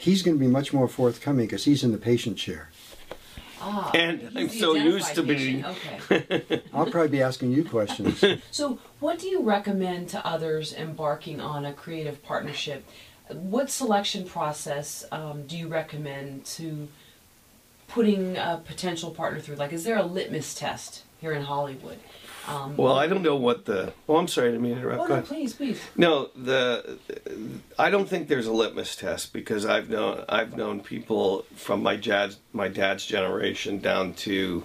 he's going to be much more forthcoming because he's in the patient chair. Ah, And I'm so used to being- Okay. I'll probably be asking you questions. So, what do you recommend to others embarking on a creative partnership? What selection process um, do you recommend to putting a potential partner through? Like, is there a litmus test here in Hollywood? Um, Well, I don't know what the. Oh, I'm sorry, I didn't mean to interrupt. Oh no, please, please. No, the I don't think there's a litmus test because I've known I've known people from my dad's my dad's generation down to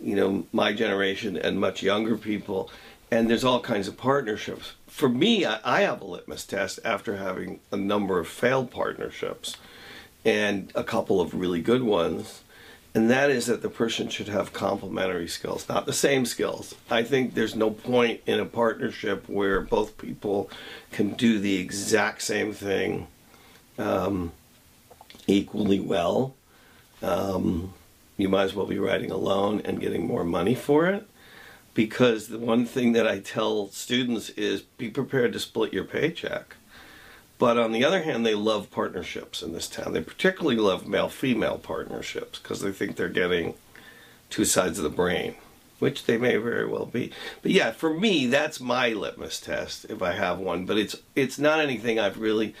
you know my generation and much younger people, and there's all kinds of partnerships. For me, I, I have a litmus test after having a number of failed partnerships and a couple of really good ones. And that is that the person should have complementary skills, not the same skills. I think there's no point in a partnership where both people can do the exact same thing um, equally well. Um, you might as well be writing alone and getting more money for it. Because the one thing that I tell students is be prepared to split your paycheck. But on the other hand, they love partnerships in this town. They particularly love male female partnerships because they think they're getting two sides of the brain, which they may very well be. But yeah, for me, that's my litmus test if I have one. But it's it's not anything I've really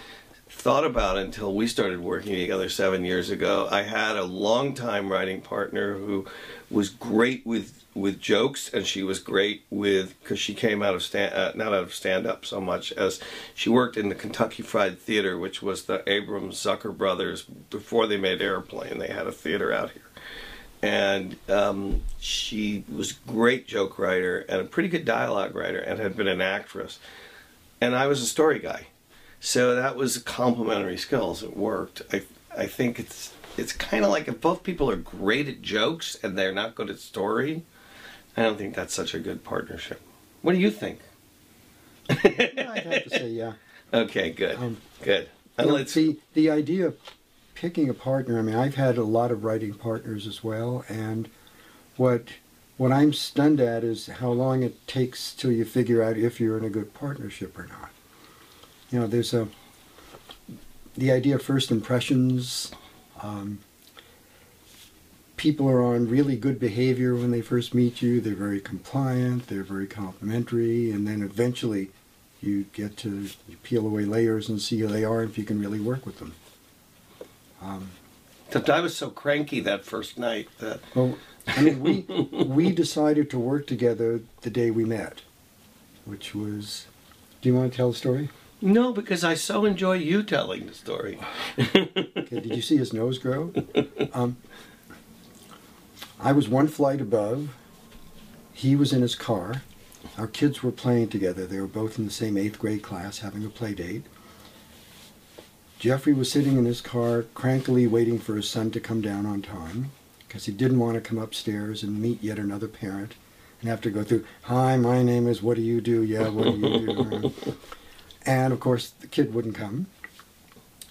thought about until we started working together seven years ago. I had a long time writing partner who was great with with jokes, and she was great with because she came out of stand uh, not out of stand up so much as she worked in the Kentucky Fried Theater, which was the Abrahams Zucker brothers before they made Airplane. They had a theater out here. And um, she was a great joke writer and a pretty good dialogue writer, and had been an actress. And I was a story guy, so that was complementary skills. It worked. I I think it's it's kind of like if both people are great at jokes and they're not good at story. I don't think that's such a good partnership. What do you think? I'd have to say, yeah. Okay, good, Um, good. And let's the the idea of picking a partner. I mean, I've had a lot of writing partners as well, and what what I'm stunned at is how long it takes till you figure out if you're in a good partnership or not. You know, there's a the idea of first impressions. Um, people are on really good behavior when they first meet you. They're very compliant. They're very complimentary, and then eventually you get to you peel away layers and see who they are and if you can really work with them. Um, Except I was so cranky that first night that well, I mean, we we decided to work together the day we met, which was. Do you want to tell the story? No, because I so enjoy you telling the story. Okay, did you see his nose grow? Um, I was one flight above. He was in his car. Our kids were playing together. They were both in the same eighth grade class having a play date. Jeffrey was sitting in his car, crankily waiting for his son to come down on time because he didn't want to come upstairs and meet yet another parent and have to go through, Hi, my name is, what do you do? Yeah, what do you do? and of course, the kid wouldn't come.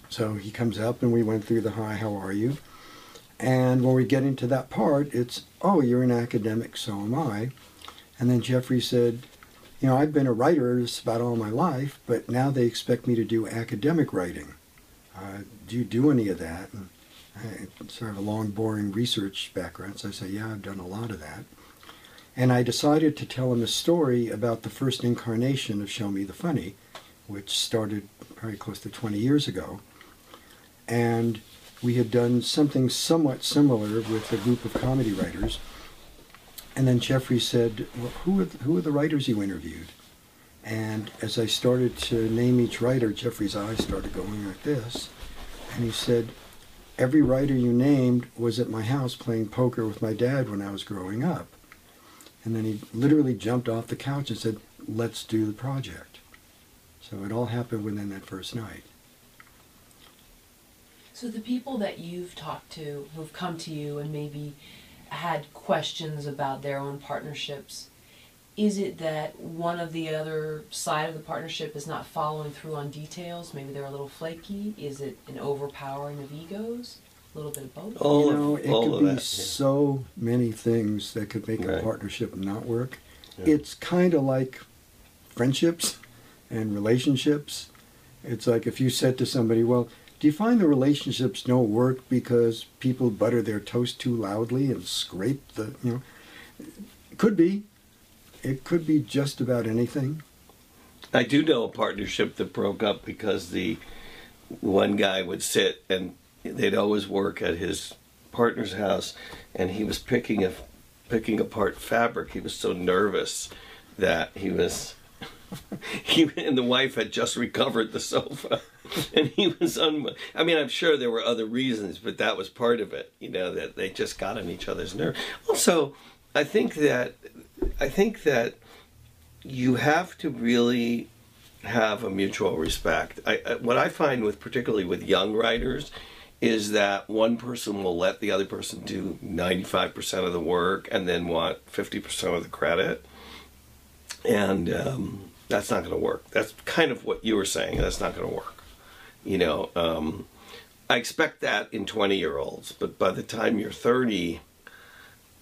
So he comes up and we went through the hi, how are you? And when we get into that part, it's, oh, you're an academic, so am I. And then Jeffrey said, you know, I've been a writer just about all my life, but now they expect me to do academic writing. Uh, do you do any of that? And I sort of a long, boring research background, so I say, yeah, I've done a lot of that. And I decided to tell him a story about the first incarnation of Show Me the Funny, which started very close to 20 years ago. And we had done something somewhat similar with a group of comedy writers. And then Jeffrey said, well, who, are the, who are the writers you interviewed? And as I started to name each writer, Jeffrey's eyes started going like this. And he said, every writer you named was at my house playing poker with my dad when I was growing up. And then he literally jumped off the couch and said, let's do the project. So it all happened within that first night. So the people that you've talked to, who've come to you and maybe had questions about their own partnerships, is it that one of the other side of the partnership is not following through on details? Maybe they're a little flaky. Is it an overpowering of egos? A little bit of both. All you know, of, it all could be that. yeah. so many things that could make a partnership not work. Yeah. It's kind of like friendships and relationships. It's like if you said to somebody, "Well, Do you find the relationships don't work because people butter their toast too loudly and scrape the, you know? It could be. It could be just about anything. I do know a partnership that broke up because the one guy would sit and they'd always work at his partner's house, and he was picking a picking apart fabric. He was so nervous that he was. he and the wife had just recovered the sofa, and he was un. I mean, I'm sure there were other reasons, but that was part of it. You know that they just got on each other's nerves. Also, I think that I think that you have to really have a mutual respect. I, what I find with particularly with young writers is that one person will let the other person do 95% of the work and then want 50% of the credit. And um, that's not going to work. That's kind of what you were saying. That's not going to work. You know, um, I expect that in 20 year olds, but by the time you're 30,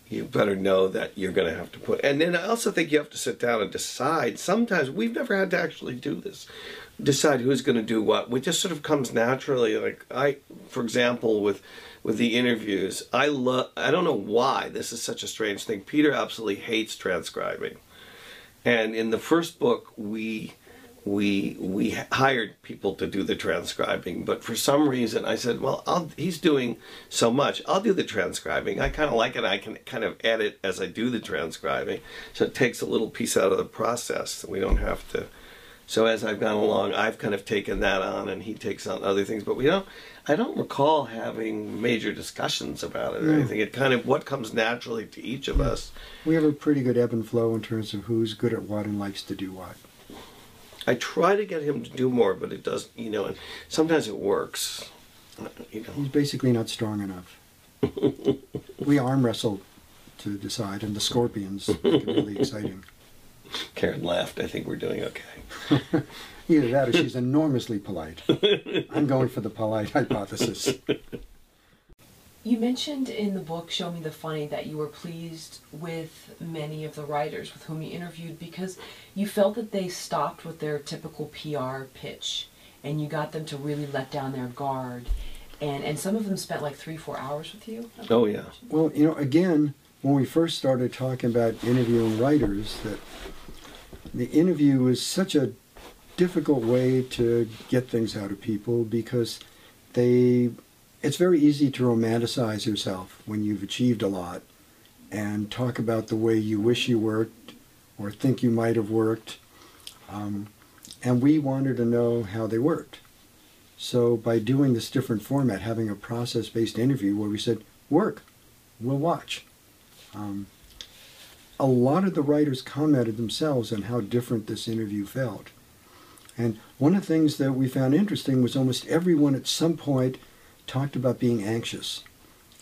you better know that you're going to have to put. And then I also think you have to sit down and decide. Sometimes we've never had to actually do this. Decide who's going to do what. It just sort of comes naturally. Like I, for example, with with the interviews, I love. I don't know why this is such a strange thing. Peter absolutely hates transcribing, and in the first book we we we hired people to do the transcribing, but for some reason I said, well, I'll, he's doing so much, I'll do the transcribing. I kind of like it. I can kind of edit as I do the transcribing, so it takes a little piece out of the process. We don't have to. So as I've gone along, I've kind of taken that on, and he takes on other things. But we don't. I don't recall having major discussions about it or hmm. anything. It kind of what comes naturally to each of us. We have a pretty good ebb and flow in terms of who's good at what and likes to do what. I try to get him to do more, but it does, you know, and sometimes it works. You know. He's basically not strong enough. we arm wrestle to decide, and the scorpions make it really exciting. Karen laughed. I think we're doing okay. Either that or she's enormously polite. I'm going for the polite hypothesis. You mentioned in the book Show Me the Funny that you were pleased with many of the writers with whom you interviewed because you felt that they stopped with their typical PR pitch and you got them to really let down their guard. And, and some of them spent like three, four hours with you. Oh, yeah. Well, you know, again, when we first started talking about interviewing writers, that the interview is such a difficult way to get things out of people because they it's very easy to romanticize yourself when you've achieved a lot and talk about the way you wish you worked or think you might have worked. Um, and we wanted to know how they worked. So by doing this different format, having a process-based interview where we said, work, we'll watch. Um, a lot of the writers commented themselves on how different this interview felt. And one of the things that we found interesting was almost everyone at some point talked about being anxious.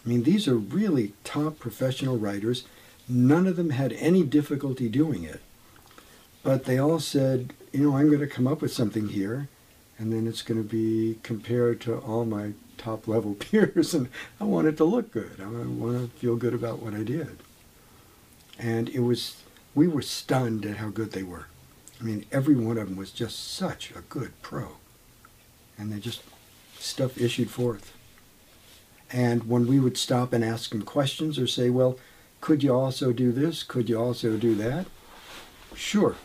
I mean, these are really top professional writers. None of them had any difficulty doing it. But they all said, you know, I'm going to come up with something here, and then it's going to be compared to all my top level peers, and I want it to look good. I want to feel good about what I did. And it was, we were stunned at how good they were. I mean, every one of them was just such a good pro. And they just stuff issued forth. And when we would stop and ask them questions or say, well, could you also do this? Could you also do that? Sure.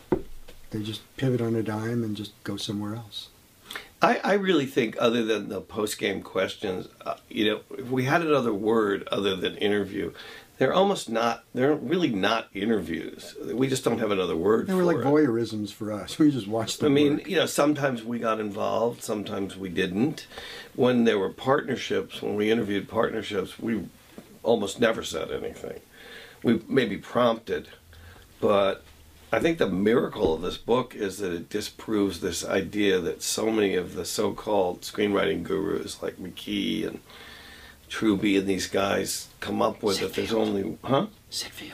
They just pivot on a dime and just go somewhere else. I, I really think, other than the post game questions, uh, you know, if we had another word other than interview, they're almost not. They're really not interviews. We just don't have another word. They were like it. voyeurisms for us. We just watched them. I mean, work. you know, sometimes we got involved, sometimes we didn't. When there were partnerships, when we interviewed partnerships, we almost never said anything. We maybe prompted, but I think the miracle of this book is that it disproves this idea that so many of the so-called screenwriting gurus like McKee and Truby and these guys come up with Syd that there's Field. only huh? Syd Field.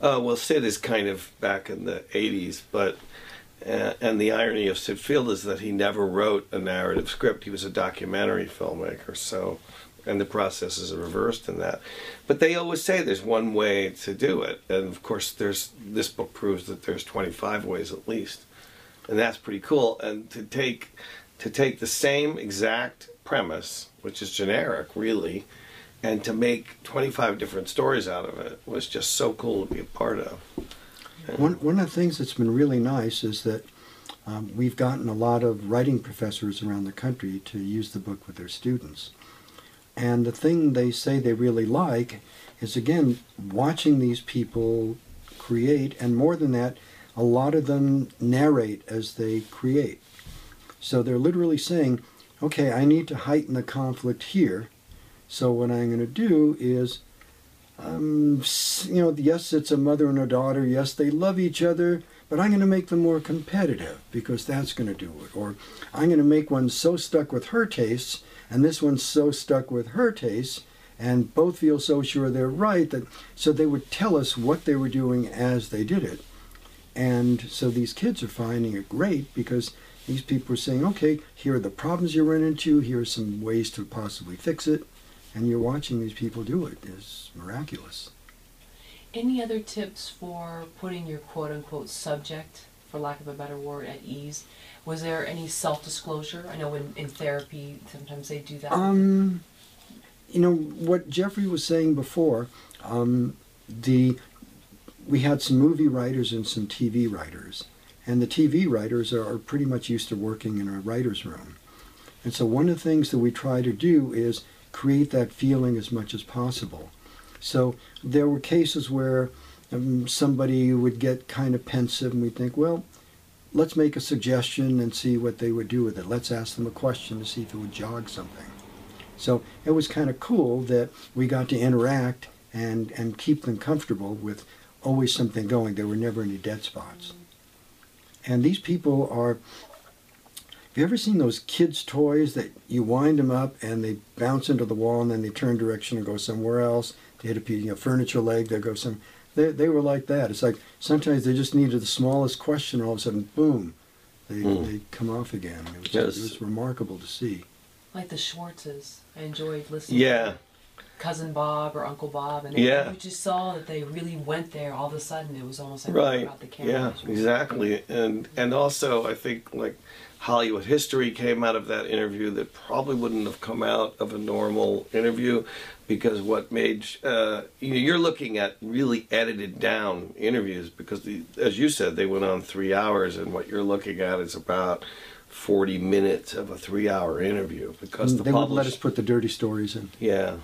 Uh, well, Syd is kind of back in the '80s, but uh, and the irony of Syd Field is that he never wrote a narrative script. He was a documentary filmmaker, so and the process is reversed in that. But they always say there's one way to do it, and of course, there's this book proves that there's 25 ways at least, and that's pretty cool. And to take to take the same exact premise, which is generic, really, and to make 25 different stories out of it was just so cool to be a part of. One, one of the things that's been really nice is that um, we've gotten a lot of writing professors around the country to use the book with their students. And the thing they say they really like is, again, watching these people create, and more than that, a lot of them narrate as they create. So they're literally saying, okay, I need to heighten the conflict here. So what I'm going to do is um, you know, yes, it's a mother and a daughter. Yes, they love each other, but I'm going to make them more competitive because that's going to do it. Or I'm going to make one so stuck with her tastes, and this one's so stuck with her tastes, and both feel so sure they're right that so they would tell us what they were doing as they did it. And so these kids are finding it great because these people are saying, okay, here are the problems you run into, here are some ways to possibly fix it and you're watching these people do it. it is miraculous. Any other tips for putting your quote unquote subject, for lack of a better word, at ease? Was there any self disclosure? I know in, in therapy sometimes they do that. Um, you know what Jeffrey was saying before. Um, the we had some movie writers and some TV writers, and the TV writers are, pretty much used to working in a writer's room. And so one of the things that we try to do is create that feeling as much as possible. So there were cases where um, somebody would get kind of pensive, and we think, well, let's make a suggestion and see what they would do with it. Let's ask them a question to see if it would jog something. So it was kind of cool that we got to interact and, and keep them comfortable with always something going. There were never any dead spots. And these people are. Have you ever seen those kids' toys that you wind them up and they bounce into the wall and then they turn direction and go somewhere else? They hit a piece, you know, furniture leg, they go some. They, they were like that. It's like sometimes they just needed the smallest question, all of a sudden, boom, they, Mm. they come off again. It was, Yes. it was remarkable to see. like the Schwartzes. I enjoyed listening Yeah. To Cousin Bob or Uncle Bob. And Yeah. you just saw that they really went there all of a sudden. It was almost like Right. about the camera. Yeah, exactly. And and also I think like Hollywood history came out of that interview that probably wouldn't have come out of a normal interview because what made uh, you know you're looking at really edited down interviews because the, as you said they went on three hours and what you're looking at is about 40 minutes of a three hour interview because the they would let us put the dirty stories in. yeah.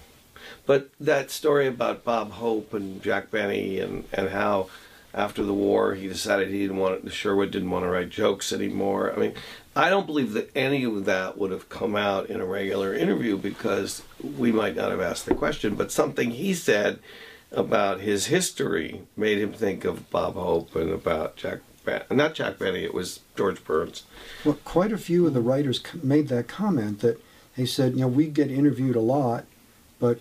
But that story about Bob Hope and Jack Benny and, and how after the war he decided he didn't want Sherwood didn't want to write jokes anymore. I mean, I don't believe that any of that would have come out in a regular interview because we might not have asked the question, but something he said about his history made him think of Bob Hope and about Jack Ben- not Jack Benny, it was George Burns. Well, quite a few of the writers made that comment that they said, you know, we get interviewed a lot, but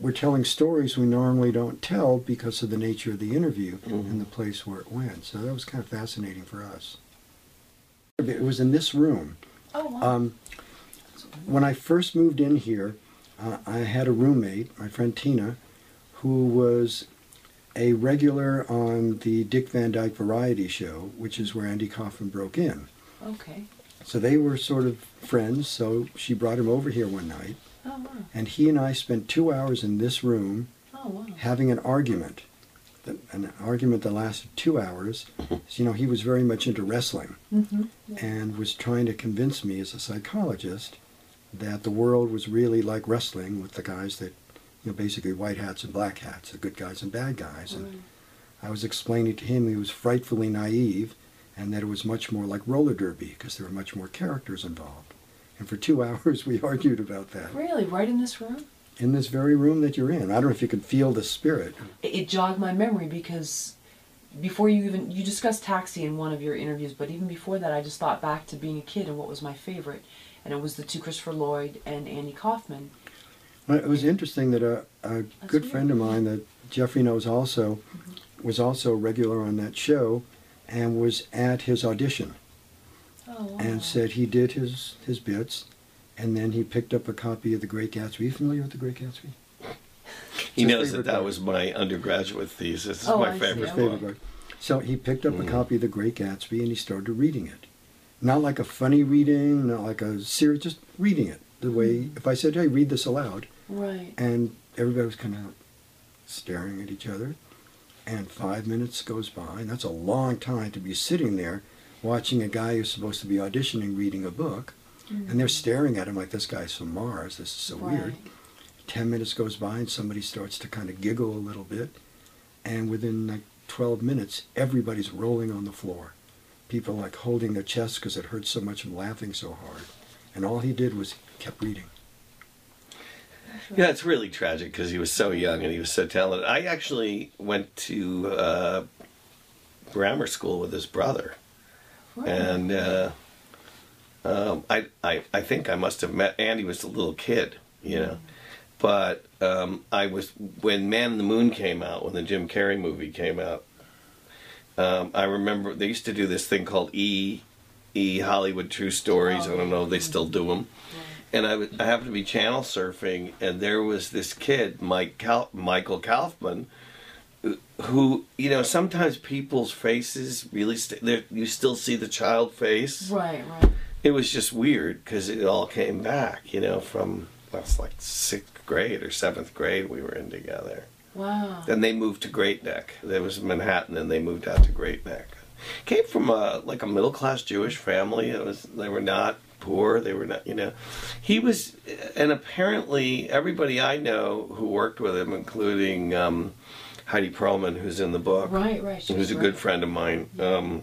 we're telling stories we normally don't tell because of the nature of the interview Mhm. and the place where it went. So that was kind of fascinating for us. It was in this room. Oh, wow. Um, when I first moved in here, uh, I had a roommate, my friend Tina, who was a regular on the Dick Van Dyke Variety Show, which is where Andy Kaufman broke in. okay. So they were sort of friends, so she brought him over here one night, Oh, wow. and he and I spent two hours in this room Oh, wow. having an argument. An argument that lasted two hours. So, you know, he was very much into wrestling Mm-hmm. and was trying to convince me as a psychologist that the world was really like wrestling with the guys that, you know, basically white hats and black hats, the good guys and bad guys. And I was explaining to him he was frightfully naive and that it was much more like roller derby because there were much more characters involved. And for two hours we argued about that Really, right in this room? in this very room that you're in. I don't know if you could feel the spirit. It, jogged my memory because before you even you discussed taxi in one of your interviews, but even before that, I just thought back to being a kid and what was my favorite, and it was the two Christopher Lloyd and Andy Kaufman. Well, It was interesting that a, a good weird. friend of mine that Jeffrey knows also mm-hmm. was also a regular on that show and was at his audition Oh, wow. and said he did his, his bits and then he picked up a copy of The Great Gatsby. Are you familiar with The Great Gatsby? He knows that that book. was my undergraduate thesis. It's Oh, my I see. favorite His Yeah. favorite book. book. So he picked up a Mhm. copy of The Great Gatsby and he started reading it. Not like a funny reading, not like a serious, just reading it. the way if I said, "Hey, read this aloud," Right. and everybody was kind of staring at each other, and five minutes goes by, and that's a long time to be sitting there watching a guy who's supposed to be auditioning reading a book, and they're staring at him like this guy's from Mars. This is so weird. Ten minutes goes by, and somebody starts to kind of giggle a little bit, and within like 12 minutes, everybody's rolling on the floor. People like holding their chests because it hurts so much from laughing so hard. And all he did was kept reading. Yeah, it's really tragic because he was so young and he was so talented. I actually went to uh, grammar school with his brother, And uh, um, I, I I think I must have met Andy was a little kid, you know, but um, I was when Man in the Moon came out when the Jim Carrey movie came out. Um, I remember they used to do this thing called E E Hollywood True Stories. I don't know if they still do them and I, I happened to be channel surfing, and there was this kid, Mike Cal- Michael Kaufman, who- you know sometimes people's faces really st- you still see the child face. Right, right. It was just weird because it all came back, you know, from that's like sixth grade or seventh grade we were in together. Wow. Then they moved to Great Neck. There was Manhattan, and they moved out to Great Neck. Came from a like a middle class Jewish family. It was they were not poor. They were not, you know. He was, and apparently everybody I know who worked with him, including um, Heidi Perlman, who's in the book, Right, right. she who's was a right. good friend of mine. Um,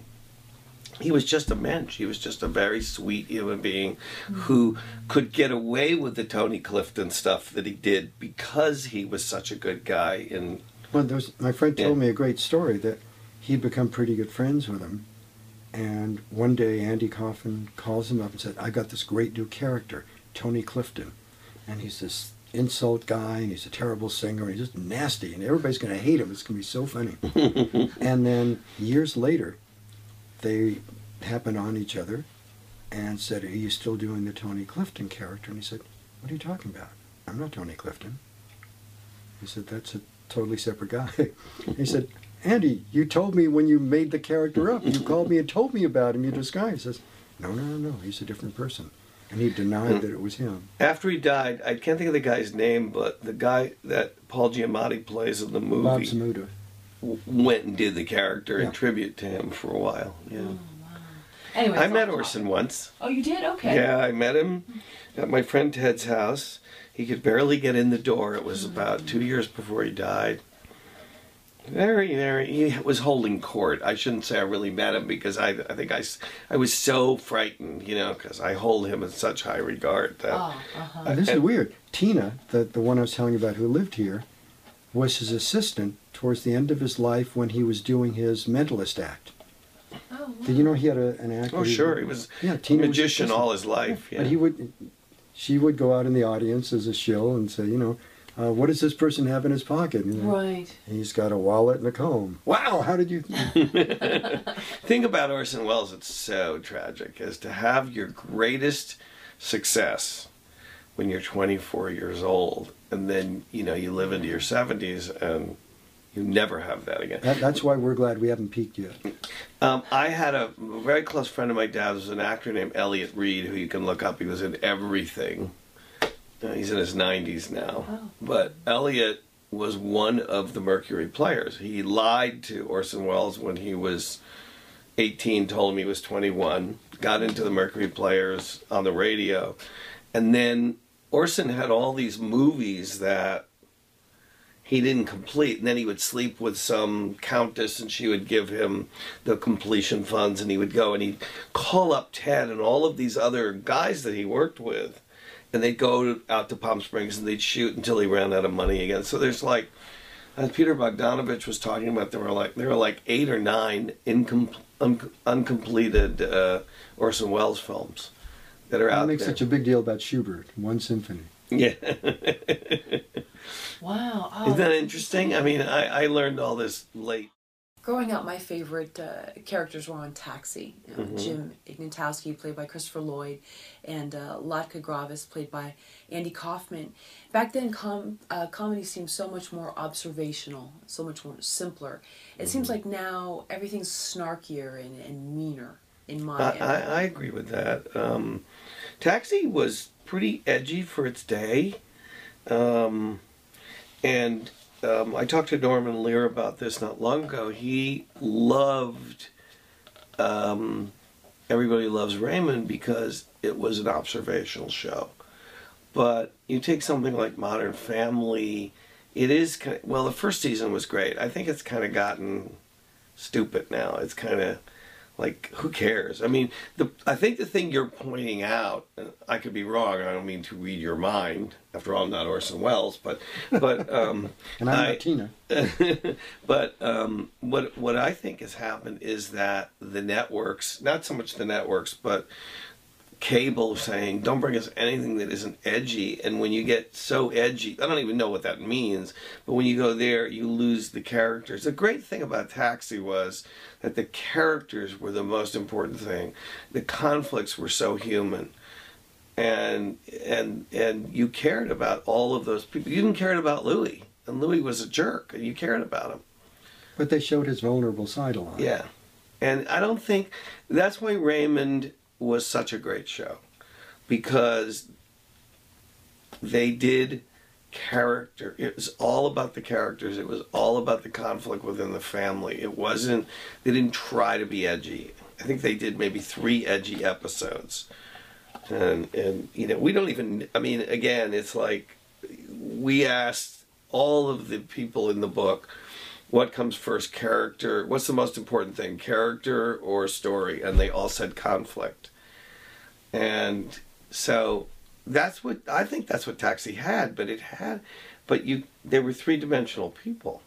he was just a mensch. He was just a very sweet human being who could get away with the Tony Clifton stuff that he did because he was such a good guy. And Well, there was, my friend told Yeah. me a great story that he'd become pretty good friends with him. And one day Andy Kaufman calls him up and said, I got this great new character, Tony Clifton. And he's this insult guy, and he's a terrible singer, and he's just nasty, and everybody's going to hate him. It's going to be so funny. and then years later, they happened on each other and said, Are you still doing the Tony Clifton character? And he said, What are you talking about? I'm not Tony Clifton. He said, That's a totally separate guy. he said, Andy, you told me when you made the character up. You called me and told me about him. You disguised. He says, No, no, no, no. He's a different person. And he denied hmm. that it was him. after he died, I can't think of the guy's name, but the guy that Paul Giamatti plays in the Bob movie Zmuda. w- went and did the character in tribute to him for a while. Yeah. Oh, wow. Anyway, I met Orson topic. once. Oh, you did? Okay. Yeah, I met him at my friend Ted's house. He could barely get in the door. It was about two years before he died. Very, very. He was holding court. I shouldn't say I really met him because I, I think I, I was so frightened, you know, because I hold him in such high regard that. Oh, uh-huh. And this is weird. Tina, the, the one I was telling you about who lived here, was his assistant towards the end of his life when he was doing his mentalist act. Oh, Did you know he had a, an act? Oh, sure. He was Yeah, a Tina was magician assistant. all his life. Yeah. But he would, she would go out in the audience as a shill and say, you know, uh, what does this person have in his pocket? And, uh, Right. He's got a wallet and a comb. Wow, how did you? Think about Orson Welles, it's so tragic, as to have your greatest success when you're 24 years old, and then you know you live into your 70s and you never have that again. That, that's why we're glad we haven't peaked yet. Um, I had a very close friend of my dad's was an actor named Elliott Reid, who you can look up. He was in everything. He's in his 90s now. Oh. But Elliott was one of the Mercury players. He lied to Orson Welles when he was 18, told him he was 21, got into the Mercury players on the radio. And then Orson had all these movies that he didn't complete and then he would sleep with some countess and she would give him the completion funds and he would go and he'd call up ted and all of these other guys that he worked with and they'd go out to palm springs and they'd shoot until he ran out of money again. So there's like as peter bogdanovich was talking about there were like there were like eight or nine incom- un- uncompleted uh, orson welles films that are Why out make there. such a big deal about Schubert, one symphony? yeah. Wow. Oh, isn't that that's interesting? I mean I, I learned all this late Growing up, my favorite uh, characters were on Taxi. You know, Mm-hmm. Jim Ignatowski, played by Christopher Lloyd, and uh, Latka Gravas, played by Andy Kaufman. Back then, com- uh, comedy seemed so much more observational, so much more simpler. It seems Mm-hmm. like now everything's snarkier and, and meaner, in my I, I. I agree with that. Um, Taxi was pretty edgy for its day. Um, and um, I talked to Norman Lear about this not long ago. He loved um, Everybody Loves Raymond because it was an observational show. But you take something like Modern Family, it is kind of, well, the first season was great. I think it's kind of gotten stupid now. It's kind of like who cares? I mean, the I think the thing you're pointing out, I could be wrong. I don't mean to read your mind. After all, I'm not Orson Welles, but but um, And I'm I- but um, what what I think has happened is that the networks, not so much the networks, but cable saying don't bring us anything that isn't edgy and when you get so edgy i don't even know what that means but when you go there you lose the characters the great thing about taxi was that the characters were the most important thing. The conflicts were so human. And and and you cared about all of those people. You even cared about louis. And louis was a jerk and you cared about him. But they showed his vulnerable side a lot. yeah. And I don't think that's why Raymond was such a great show. Because they did character. It was all about the characters. It was all about the conflict within the family. It wasn't, they didn't try to be edgy. I think they did maybe three edgy episodes. And, and you know, we don't even, I mean, again, it's like we asked all of the people in the book what comes first character what's the most important thing character or story and they all said conflict and so that's what i think that's what taxi had but it had but you they were three-dimensional people.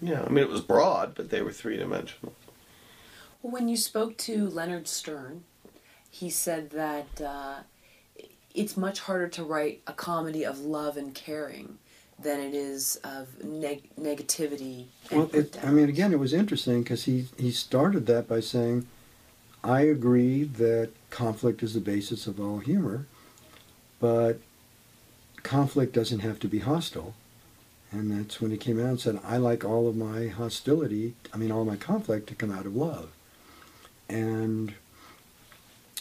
Yeah i mean it was broad but they were three-dimensional. When you spoke to Leonard Stern, he said that uh, it's much harder to write a comedy of love and caring than it is of neg- negativity and Well, it, I mean, again, it was interesting because he, he started that by saying, I agree that conflict is the basis of all humor, but conflict doesn't have to be hostile. And that's when he came out and said, I like all of my hostility, I mean, all my conflict to come out of love. And,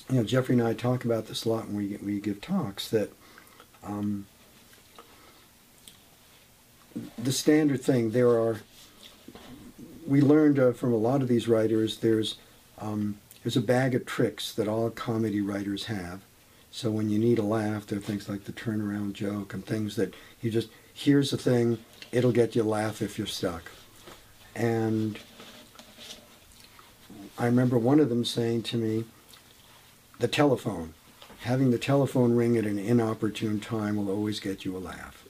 you know, Jeffrey and I talk about this a lot when we, we give talks that um, the standard thing, there are we learned uh, from a lot of these writers there's um, there's a bag of tricks that all comedy writers have. So when you need a laugh, there are things like the turnaround joke and things that you just here's the thing, it'll get you a laugh if you're stuck. And I remember one of them saying to me, the telephone, having the telephone ring at an inopportune time will always get you a laugh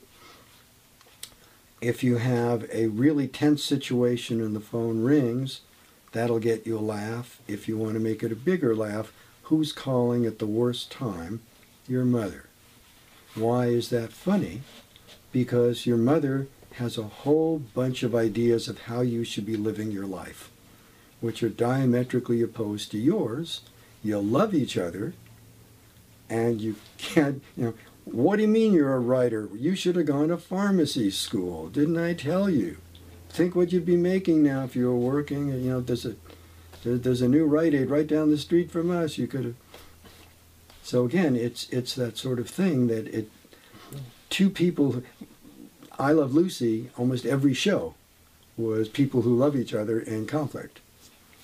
if you have a really tense situation and the phone rings, that'll get you a laugh. If you want to make it a bigger laugh, who's calling at the worst time? Your mother. Why is that funny? Because your mother has a whole bunch of ideas of how you should be living your life, which are diametrically opposed to yours. You'll love each other, and you can't, you know, what do you mean you're a writer? You should have gone to pharmacy school. Didn't I tell you? Think what you'd be making now if you were working. You know, there's a there, there's a new Rite Aid right down the street from us. You could have. So again, it's it's that sort of thing that it. Two people. I Love Lucy. Almost every show was people who love each other in conflict,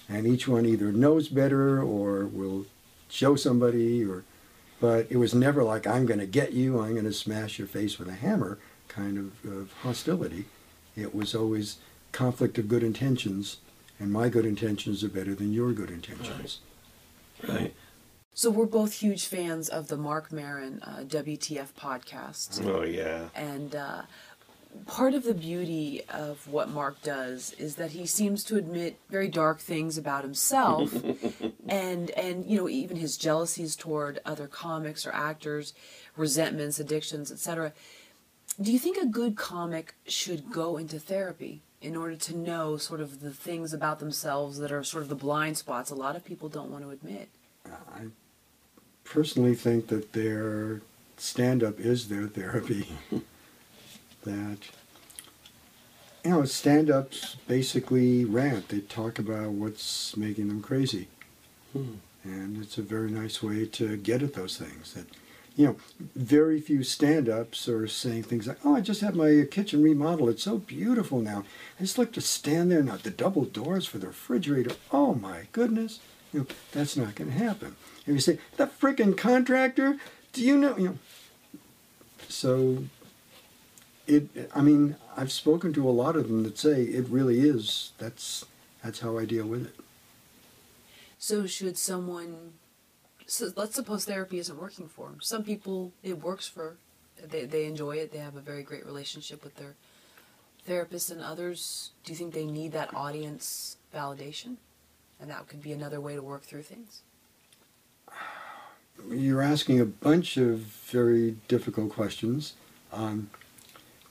and each one either knows better or will show somebody or but it was never like I'm going to get you, I'm going to smash your face with a hammer kind of, of hostility. It was always conflict of good intentions, and my good intentions are better than your good intentions. right So we're both huge fans of the Marc Maron uh, WTF podcast. oh yeah And uh, part of the beauty of what Marc does is that he seems to admit very dark things about himself, and and you know even his jealousies toward other comics or actors, resentments, addictions, etc. Do you think a good comic should go into therapy in order to know sort of the things about themselves that are sort of the blind spots a lot of people don't want to admit? I personally think that their stand up is their therapy. that, you know, stand ups basically rant, they talk about what's making them crazy. Hmm. And it's a very nice way to get at those things. That you know, very few stand-ups are saying things like, "Oh, I just had my kitchen remodeled. It's so beautiful now. I just like to stand there now. The double doors for the refrigerator. Oh my goodness, you know, that's not going to happen." And you say, "The freaking contractor? Do you know?" You know. So, it. I mean, I've spoken to a lot of them that say it really is. That's that's how I deal with it. So should someone so let's suppose therapy isn't working for them. Some people it works for they they enjoy it. They have a very great relationship with their therapist and others do you think they need that audience validation? And that could be another way to work through things. You're asking a bunch of very difficult questions. Um,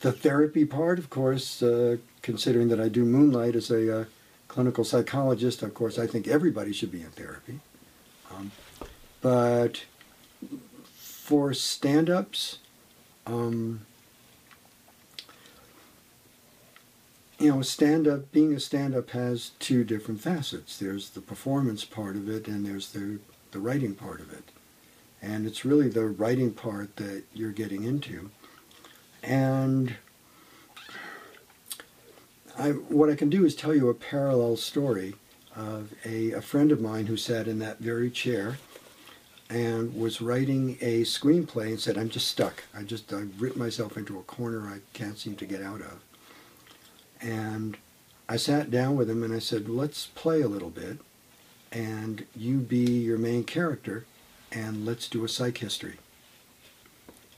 the therapy part, of course, uh, considering that I do moonlight as a uh, clinical psychologist, of course, I think everybody should be in therapy. Um, but for stand ups, um, you know, stand up, being a stand up has two different facets. There's the performance part of it, and there's the, the writing part of it. And it's really the writing part that you're getting into. And I, what I can do is tell you a parallel story of a, a friend of mine who sat in that very chair and was writing a screenplay and said, I'm just stuck. I just, I've written myself into a corner I can't seem to get out of. And I sat down with him and I said, let's play a little bit and you be your main character and let's do a psych history.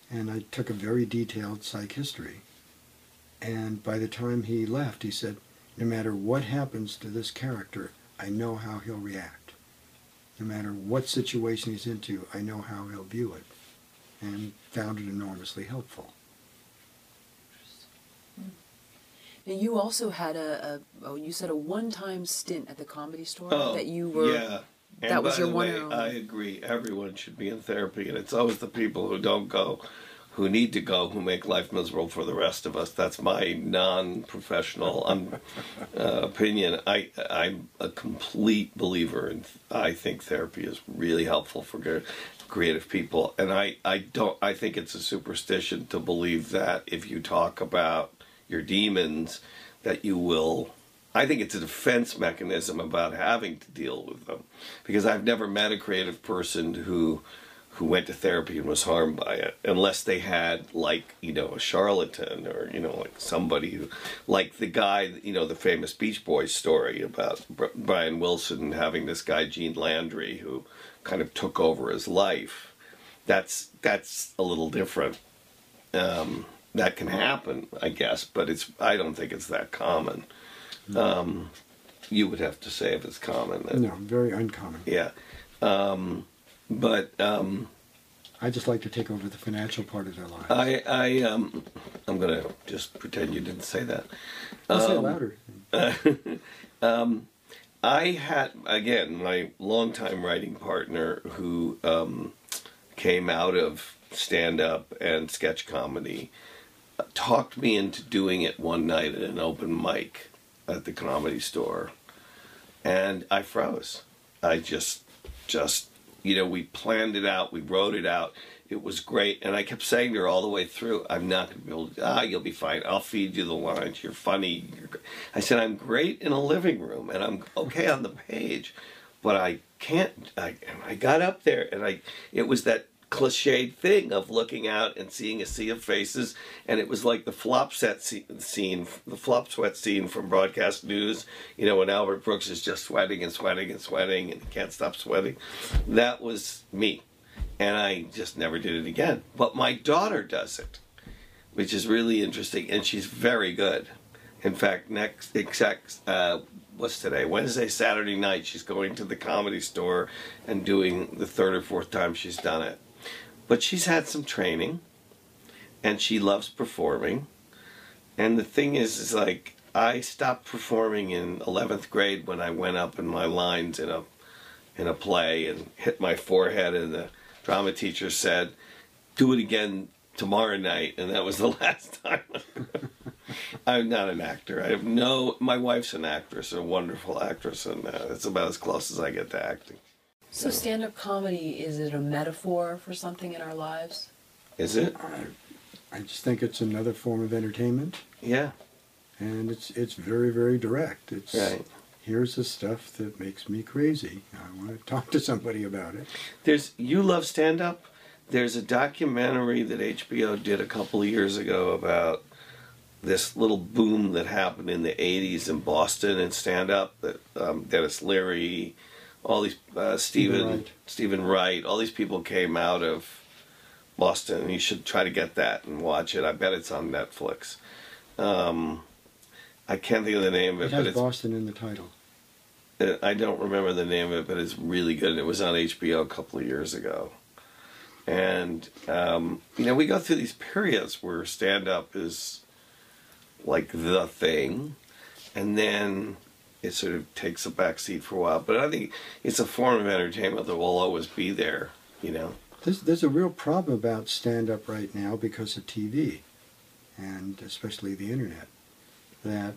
And I took a very detailed psych history. And by the time he left, he said, no matter what happens to this character, I know how he'll react. No matter what situation he's into, I know how he'll view it. And found it enormously helpful. Now you also had a, a oh, you said a one-time stint at the comedy store Oh, that you were yeah. And that was by your the one way. I agree. Everyone should be in therapy, and it's always the people who don't go, who need to go, who make life miserable for the rest of us. That's my non-professional un, uh, opinion. I I'm a complete believer, and I think therapy is really helpful for creative people. And I I don't. I think it's a superstition to believe that if you talk about your demons, that you will I think it's a defense mechanism about having to deal with them because I've never met a creative person who who went to therapy and was harmed by it unless they had like you know a charlatan or you know like somebody who like the guy you know the famous Beach Boys story about Br- Brian Wilson having this guy Gene Landy who kind of took over his life that's that's a little different um, that can happen I guess but it's I don't think it's that common um, you would have to say if it's common. That, No, very uncommon. Yeah. Um, but um, I just like to take over the financial part of their lives. I, I, um, I'm gonna just pretend you didn't say that. I'll say it um, louder. I had again my longtime writing partner who um, came out of stand up and sketch comedy uh, talked me into doing it one night at an open mic at the comedy store and I froze. I just just you know we planned it out, we wrote it out. It was great, and I kept saying to her all the way through, "I'm not going to be able to. Ah, you'll be fine. I'll feed you the lines. You're funny." You're, I said, "I'm great in a living room, and I'm okay on the page, but I can't." I, I got up there, and I it was that cliched thing of looking out and seeing a sea of faces, and it was like the flop set scene, the flop sweat scene from broadcast news. You know, when Albert Brooks is just sweating and sweating and sweating and can't stop sweating. That was me, and I just never did it again. But my daughter does it, which is really interesting, and she's very good. In fact, next exact uh, what's today? Wednesday, Saturday night, she's going to the comedy store and doing the third or fourth time she's done it. But she's had some training, and she loves performing. And the thing is, is like I stopped performing in eleventh grade when I went up in my lines in a in a play and hit my forehead, and the drama teacher said, "Do it again tomorrow night," and that was the last time. I'm not an actor. I have no. My wife's an actress, a wonderful actress, and uh, it's about as close as I get to acting. So stand up comedy is it a metaphor for something in our lives? Is it? I, I just think it's another form of entertainment, Yeah. and it's it's very very direct. It's Right. here's the stuff that makes me crazy. I want to talk to somebody about it. There's you love stand up. There's a documentary that HBO did a couple of years ago about this little boom that happened in the '80s in Boston in stand up. That um, Denis Leary, all these uh, Steven Wright. Steven Wright, all these people came out of Boston. You should try to get that and watch it. I bet it's on Netflix. Um, I can't think of the name of It it, but has it's Boston in the title. uh, I don't remember the name of it, but it's really good. It was on HBO a couple of years ago. And, um, you know, we go through these periods where stand up is like the thing, and then it sort of takes a back seat for a while. But I think it's a form of entertainment that will always be there, you know. There's, there's a real problem about stand up right now because of TV and especially the internet. That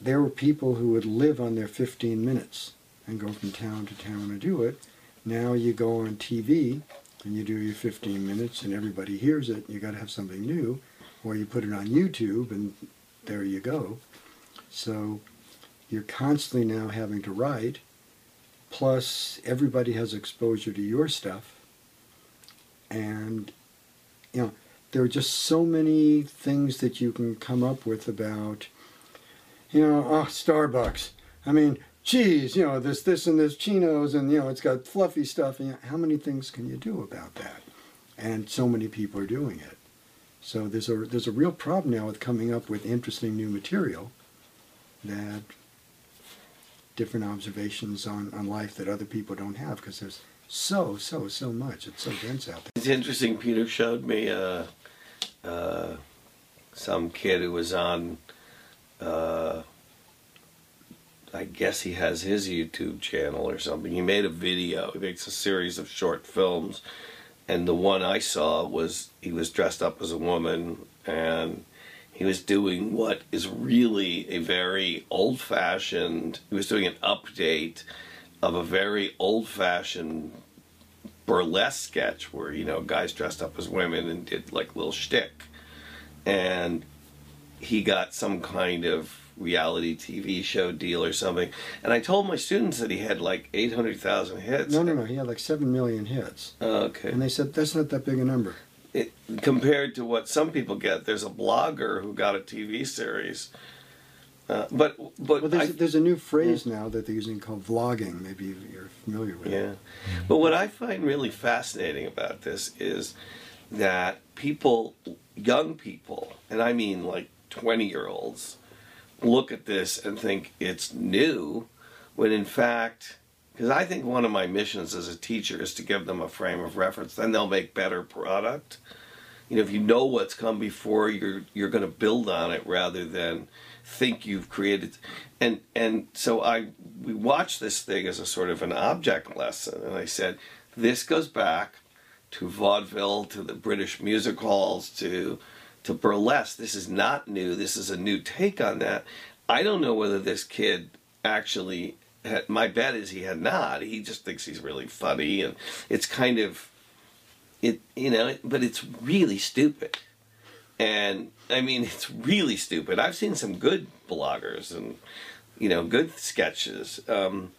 there were people who would live on their 15 minutes and go from town to town to do it. Now you go on TV and you do your 15 minutes and everybody hears it. You got to have something new, or you put it on YouTube and there you go. So you're constantly now having to write plus everybody has exposure to your stuff. And you know there are just so many things that you can come up with about you know oh starbucks. I mean geez you know this this and this chinos and you know it's got fluffy stuff. And you know, how many things can you do about that? And so many people are doing it. So there's a there's a real problem now with coming up with interesting new material that different observations on, on life that other people don't have because there's so so so much it's so dense out there It's interesting. Peter showed me uh, uh, some kid who was on. Uh, I guess he has his YouTube channel or something. He made a video. He makes a series of short films, and the one I saw was he was dressed up as a woman and he was doing what is really a very old-fashioned. He was doing an update of a very old-fashioned burlesque sketch where you know guys dressed up as women and did like little shtick, and he got some kind of reality TV show deal or something. And I told my students that he had like eight hundred thousand hits. no no no he had like 7 million hits Okay. and they said that's not that big a number It, compared to what some people get, there's a blogger who got a TV series. Uh, but but well there's, I- there's a new phrase now that they're using called vlogging maybe you're familiar with it Yeah. But what I find really fascinating about this is that people, young people, and I mean like 20 year olds, look at this and think it's new, when in fact, because I think one of my missions as a teacher is to give them a frame of reference, then they'll make better product. You know, if you know what's come before, you're you're going to build on it rather than think you've created. And and so I we watched this thing as a sort of an object lesson, and I said this goes back to vaudeville, to the British music halls, to to burlesque. This is not new. This is a new take on that. I don't know whether this kid actually. My bet is he had not. He just thinks he's really funny, and it's kind of it you know but it's really stupid. And i mean it's really stupid. I've seen some good bloggers and you know good sketches. Um,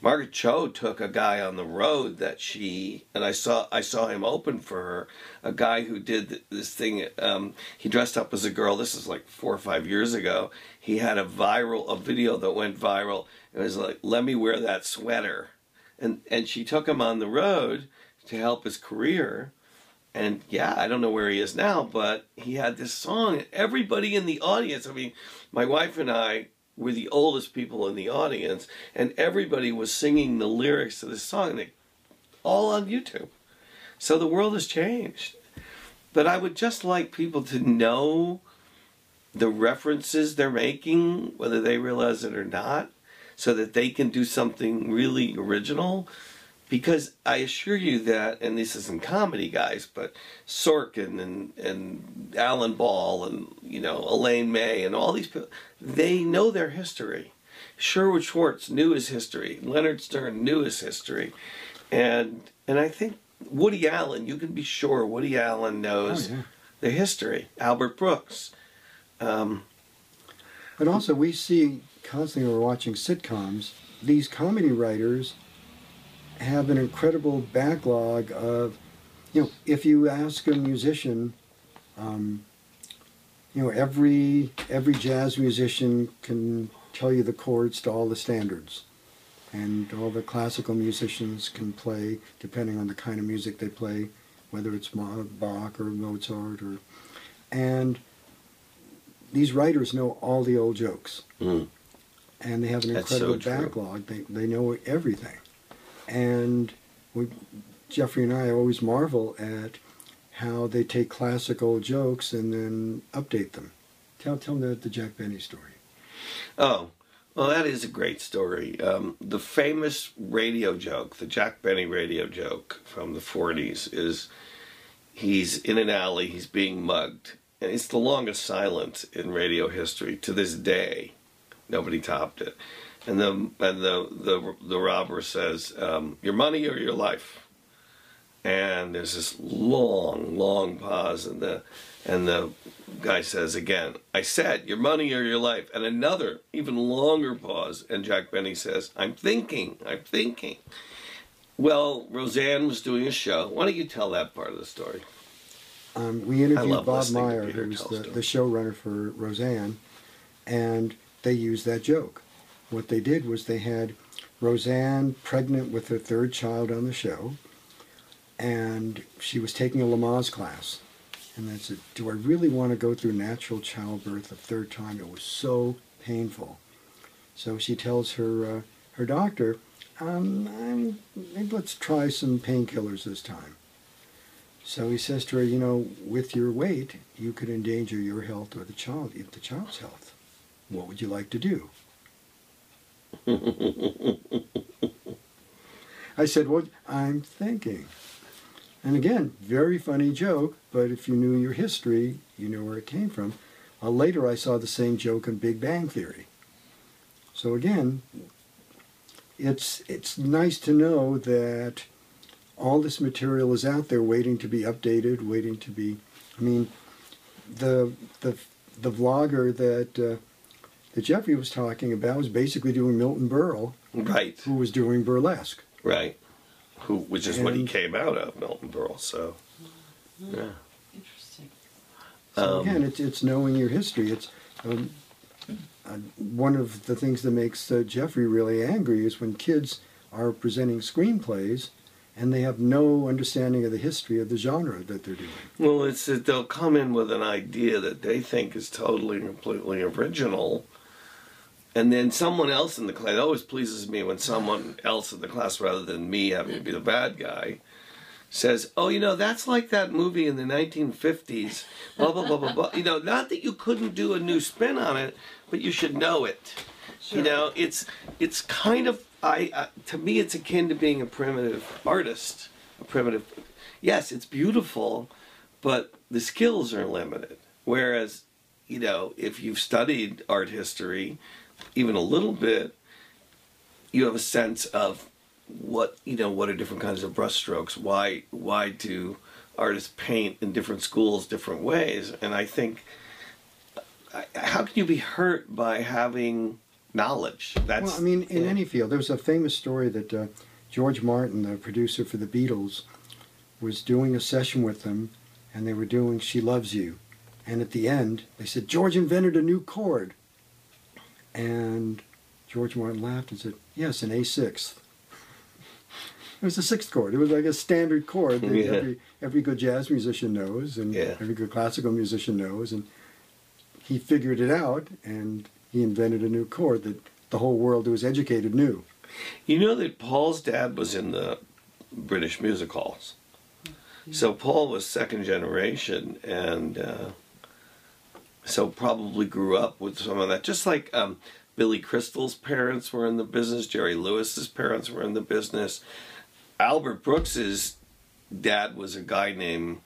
margaret cho took a guy on the road that she and i saw i saw him open for her a guy who did this thing um, he dressed up as a girl. This is like four or five years ago. He had a viral a video that went viral it was like let me wear that sweater and and she took him on the road to help his career. And yeah, I don't know where he is now, but he had this song. Everybody in the audience, I mean, my wife and I were the oldest people in the audience, and everybody was singing the lyrics to this song, they, all on YouTube. So the world has changed. But I would just like people to know the references they're making, whether they realize it or not, so that they can do something really original because I assure you that, and this isn't comedy, guys, but Sorkin and and Alan Ball and you know Elaine May and all these people, they know their history, Sherwood Schwartz knew his history. Leonard Stern knew his history, and and I think Woody Allen. You can be sure Woody Allen knows Oh, yeah. the history. Albert Brooks. Um, But also, we see constantly we're watching sitcoms, these comedy writers have an incredible backlog of, you know, if you ask a musician, um, you know, every every jazz musician can tell you the chords to all the standards, and all the classical musicians can play depending on the kind of music they play, whether it's Bach or Mozart or, and these writers know all the old jokes. Mm, and they have an That's so incredible true. backlog. They they know everything, and we, Jeffrey and I always marvel at how they take classic old jokes and then update them. Tell tell them the, the Jack Benny story. Oh, well, that is a great story. Um, the famous radio joke, the Jack Benny radio joke from the 40s, is he's in an alley, he's being mugged. And it's the longest silence in radio history to this day. Nobody topped it. And the and the the, the robber says, um, "Your money or your life." And there's this long, long pause, and the and the guy says again, I said, your money or your life. And another, even longer pause. And Jack Benny says, I'm thinking, I'm thinking. Well, Roseanne was doing a show. Why don't you tell that part of the story? Um, we interviewed Bob Myer, who was the, the showrunner for Roseanne, and they used that joke. What they did was they had Roseanne pregnant with her third child on the show, and she was taking a Lamaze class. And they said, Do I really want to go through natural childbirth a third time? It was so painful. So she tells her uh, her doctor, um, maybe let's try some painkillers this time. So he says to her, you know, with your weight, you could endanger your health or the child, the child's health. What would you like to do? I said, well, I'm thinking. And again, very funny joke, but if you knew your history, you know where it came from. Uh, later, I saw the same joke in Big Bang Theory. So again, it's it's nice to know that all this material is out there waiting to be updated, waiting to be. I mean, the the the vlogger that uh, that Jeffrey was talking about was basically doing Milton Berle, Right, who was doing burlesque. right. Who, which is what he came out of, Milton Berle. So, yeah. Interesting. So Um, again, it's it's knowing your history. It's um, uh, one of the things that makes uh, Jeffrey really angry is when kids are presenting screenplays and they have no understanding of the history of the genre that they're doing. Well, it's that they'll come in with an idea that they think is totally and completely original. And then someone else in the class, it always pleases me when someone else in the class, rather than me having to be the bad guy, says, Oh, you know, that's like that movie in the 1950s, blah, blah, blah, blah, blah. You know, not that you couldn't do a new spin on it, but you should know it. You know, it's it's kind of I uh, to me it's akin to being a primitive artist, a primitive. Yes, it's beautiful, but the skills are limited. Whereas, you know, if you've studied art history, even a little bit, you have a sense of what you know. What are different kinds of brushstrokes? Why why do artists paint in different schools different ways? And I think how can you be hurt by having knowledge? That's well, I mean, in yeah. any field, there's a famous story that uh, George Martin, the producer for the Beatles, was doing a session with them, and they were doing "She Loves You," and at the end, they said George invented a new chord, and George Martin laughed and said, "Yes, an A sixth." It was a sixth chord. It was like a standard chord that Yeah. every every good jazz musician knows, and Yeah. every good classical musician knows, and he figured it out, and he invented a new chord that the whole world who was educated knew. You know that Paul's dad was in the British music halls. So Paul was second generation and uh, so probably grew up with some of that. Just like um, Billy Crystal's parents were in the business, Jerry Lewis's parents were in the business. Albert Brooks's dad was a guy named,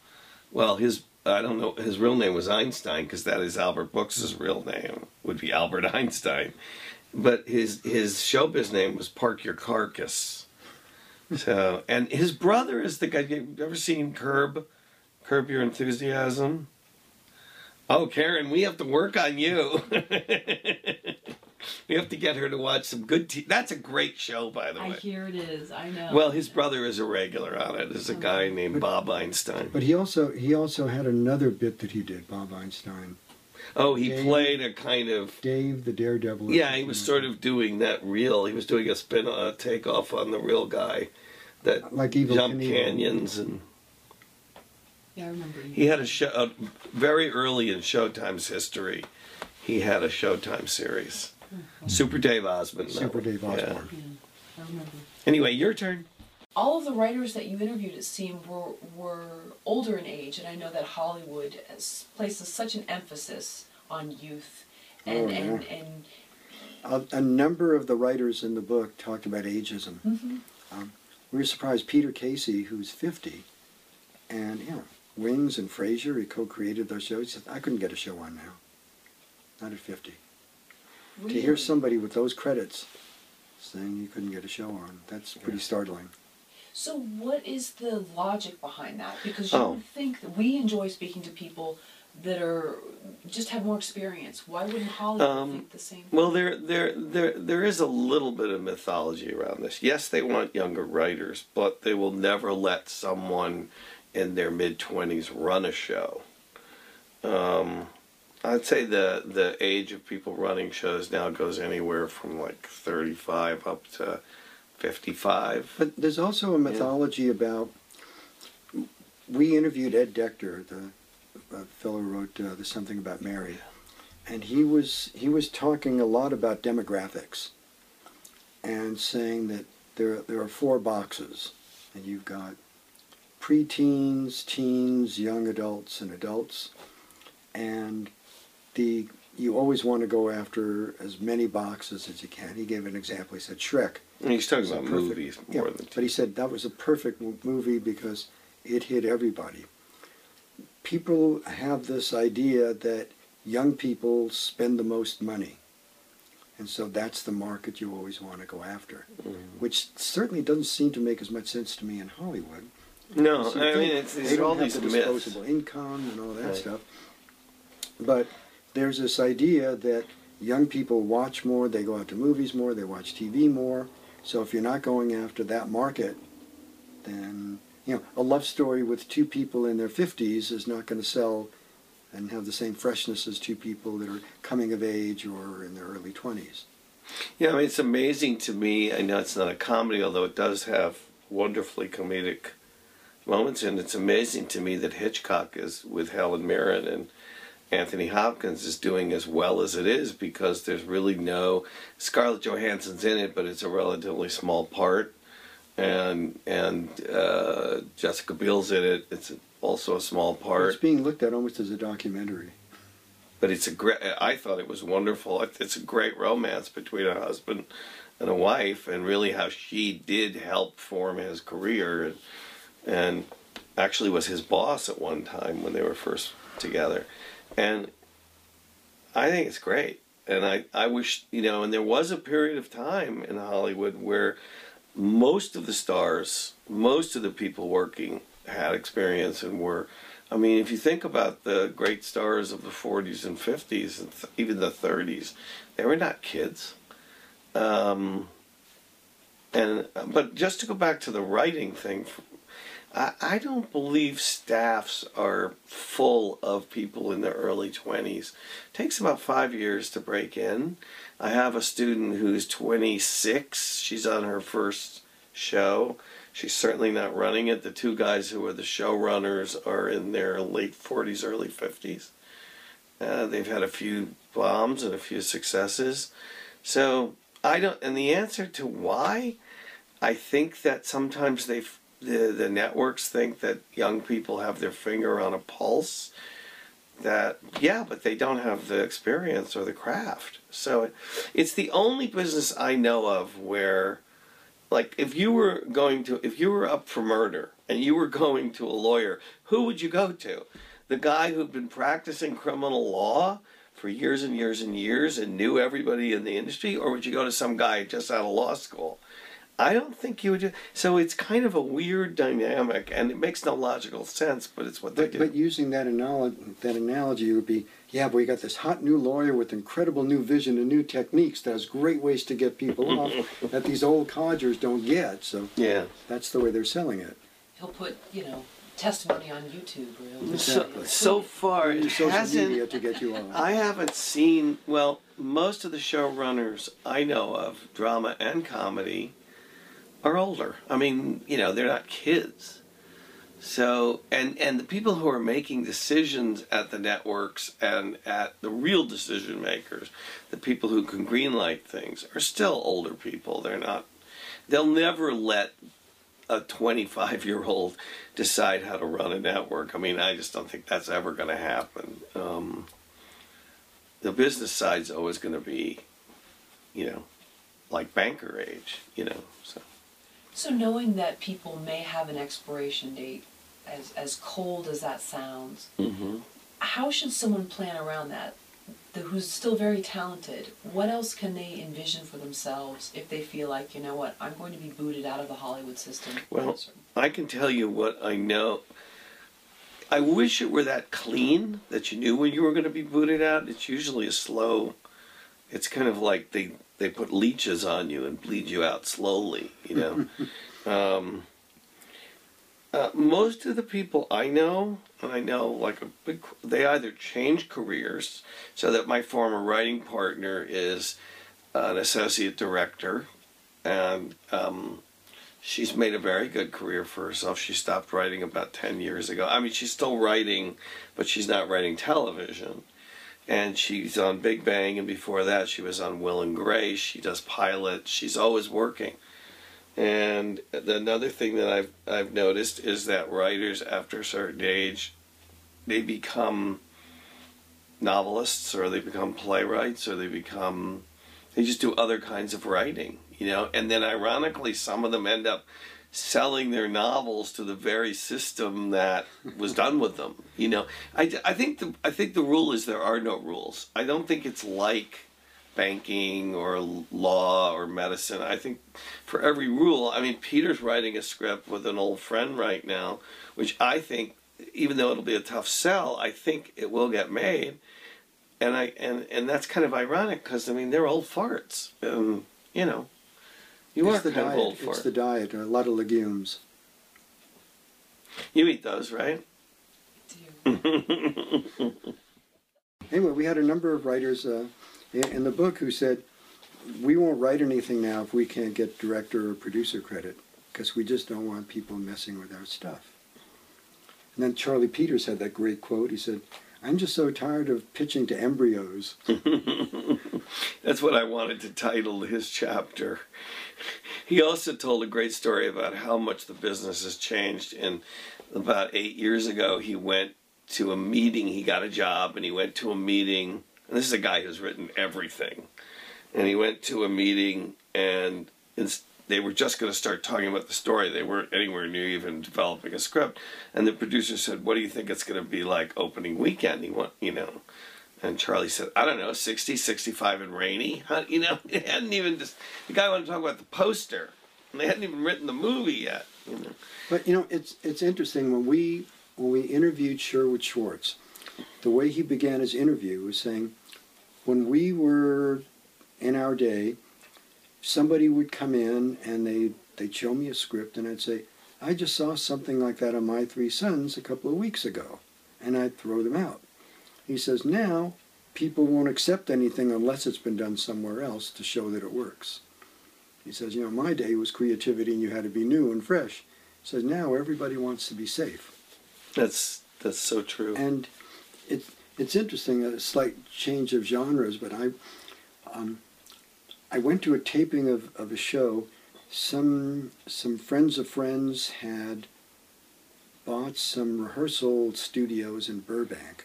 well, his I don't know his real name was Einstein because that is Albert Brooks's real name would be Albert Einstein, but his his showbiz name was Parkyakarkus. So, and his brother is the guy. You ever seen Curb? Curb Your Enthusiasm. Oh, Karen, we have to work on you. we have to get her to watch some good. T- That's a great show, by the way. I way. hear it is. I know. Well, his brother is a regular on it. There's a guy named Bob Einstein. But he also he also had another bit that he did, Bob Einstein. Oh, he Dave- played a kind of Dave the Daredevil. Yeah, he was sort of doing that real. He was doing a spin, a takeoff on the real guy that like Evel jumped Knievel. canyons, and yeah, I remember. you. he had a show uh, very early in Showtime's history. He had a Showtime series, Super Dave Osmond. Super one. Dave Yeah. Osborne. Yeah, I remember. Anyway, your turn. all of the writers that you interviewed, it seemed, were were older in age, and I know that Hollywood has, places such an emphasis on youth, and Oh, yeah. and and A, a number of the writers in the book talked about ageism. Mhm. Um, we were surprised. Peter Casey, who's 50, and you know, Wings and Frasier, he co-created those shows. He said, I couldn't get a show on now. Not at 50. To hear somebody with those credits saying you couldn't get a show on, that's pretty startling. So, what is the logic behind that? Because you Oh. would think that we enjoy speaking to people that are just have more experience. Why wouldn't Hollywood Um, think the same? Well, there, there, there, there is a little bit of mythology around this. Yes, they want younger writers, but they will never let someone in their mid twenties run a show. Um, I'd say the the age of people running shows now goes anywhere from like thirty five up to fifty five. But there's also a mythology about. We interviewed Ed Decter, the uh, fellow who wrote uh, "There's Something About Mary," and he was he was talking a lot about demographics, and saying that there there are four boxes, and you've got preteens, teens, young adults, and adults, and the you always want to go after as many boxes as you can. He gave an example. He said Shrek. And he's talking about perfect- movies Yeah, more than. but he said that was a perfect movie because it hit everybody. People have this idea that young people spend the most money. And so that's the market you always want to go after, Mhm. which certainly doesn't seem to make as much sense to me in Hollywood. No, So I they- mean it's, they it's don't all have these the myths. disposable income and all that Right. stuff. But there's this idea that young people watch more, they go out to movies more, they watch TV more. So if you're not going after that market, then you know a love story with two people in their 50s is not going to sell and have the same freshness as two people that are coming of age or in their early 20s. Yeah, I mean, it's amazing to me. I know it's not a comedy, although it does have wonderfully comedic moments, and it's amazing to me that Hitchcock is with Helen Mirren and Anthony Hopkins is doing as well as it is because there's really no Scarlett Johansson's in it, but it's a relatively small part, and and uh, Jessica Biel's in it. It's also a small part It's being looked at almost as a documentary. but it's a great. I thought it was wonderful. It's a great romance between a husband and a wife, and really how she did help form his career, and, and actually was his boss at one time when they were first together, and I think it's great. And I, I wish you know, and there was a period of time in Hollywood where most of the stars, most of the people working had experience and were I mean, if you think about the great stars of the 40s and 50s, and th- even the 30s, they were not kids. Um, and but just to go back to the writing thing, I, I don't believe staffs are full of people in their early 20s. It takes about five years to break in. I have a student who's 26. She's on her first show. She's certainly not running it. The two guys who are the showrunners are in their late 40s, early 50s. Uh, they've had a few bombs and a few successes. So I don't. And the answer to why, I think that sometimes they, the the networks think that young people have their finger on a pulse. That yeah, but they don't have the experience or the craft. So it, it's the only business I know of where like if you were going to if you were up for murder and you were going to a lawyer who would you go to the guy who'd been practicing criminal law for years and years and years and knew everybody in the industry, or would you go to some guy just out of law school? I don't think you would. Do, so it's kind of a weird dynamic, and it makes no logical sense, but it's what they But, do. but using that analogy, that analogy would be, yeah, but we got this hot new lawyer with incredible new vision and new techniques that has great ways to get people off that these old codgers don't get. So yeah. that's the way they're selling it. He'll put, you know, testimony on YouTube or he'll So, Exactly. so far, it social hasn't. media to get you off. I haven't seen, well, most of the showrunners I know of, drama and comedy, are older. I mean, you know, they're not kids. So, and and the people who are making decisions at the networks and at the real decision makers, the people who can greenlight things, are still older people. They're not. They'll never let a 25 year old decide how to run a network. I mean, I just don't think that's ever going to happen. Um, the business side's always going to be, you know, like banker age, you know. So So knowing that people may have an expiration date, as as cold as that sounds, mm-hmm. how should someone plan around that? The, who's still very talented. What else can they envision for themselves if they feel like, you know what, I'm going to be booted out of the Hollywood system? Well, I can tell you what I know. I wish it were that clean that you knew when you were going to be booted out. It's usually a slow. It's kind of like they they put leeches on you and bleed you out slowly. You know. um, uh, most of the people I know, and I know like a big, they either change careers, so that my former writing partner is an associate director, and um, she's made a very good career for herself. She stopped writing about 10 years ago. I mean, she's still writing, but she's not writing television. And she's on Big Bang, and before that, she was on Will and Grace. She does pilots. She's always working. And another thing that I've I've noticed is that writers after a certain age, they become novelists, or they become playwrights, or they become they just do other kinds of writing, you know. And then ironically, some of them end up selling their novels to the very system that was done with them. You know, I, I think the I think the rule is there are no rules. I don't think it's like banking or law or medicine. I think for every rule, I mean, Peter's writing a script with an old friend right now, which I think, even though it'll be a tough sell, I think it will get made. And I and and that's kind of ironic because I mean they're old farts, you know, you it's are the kind diet. of old It's fart. the diet. A lot of legumes. You eat those, right? Do. Anyway, we had a number of writers uh, in, in the book who said, "We won't write anything now if we can't get director or producer credit because we just don't want people messing with our stuff." And then Charlie Peters had that great quote. He said, "I'm just so tired of pitching to embryos." That's what I wanted to title his chapter. He also told a great story about how much the business has changed. And about eight years ago, he went to a meeting. He got a job and he went to a meeting. And this is a guy who's written everything. And he went to a meeting and they were just going to start talking about the story. They weren't anywhere near even developing a script. And the producer said, What do you think it's going to be like opening weekend? He went, you know. And Charlie said, I don't know, 60, 65 and rainy. You know, it hadn't even just, the guy wanted to talk about the poster. And they hadn't even written the movie yet. You know. But you know, it's it's interesting when we when we interviewed Sherwood Schwartz, the way he began his interview was saying, when we were in our day, somebody would come in and they they'd show me a script and I'd say, I just saw something like that on my three sons a couple of weeks ago, and I'd throw them out. He says now people won't accept anything unless it's been done somewhere else to show that it works. He says, you know, my day was creativity and you had to be new and fresh. He says now everybody wants to be safe. That's, that's so true. And it, it's interesting, a slight change of genres, but I, um, I went to a taping of, of a show. Some, some friends of friends had bought some rehearsal studios in Burbank,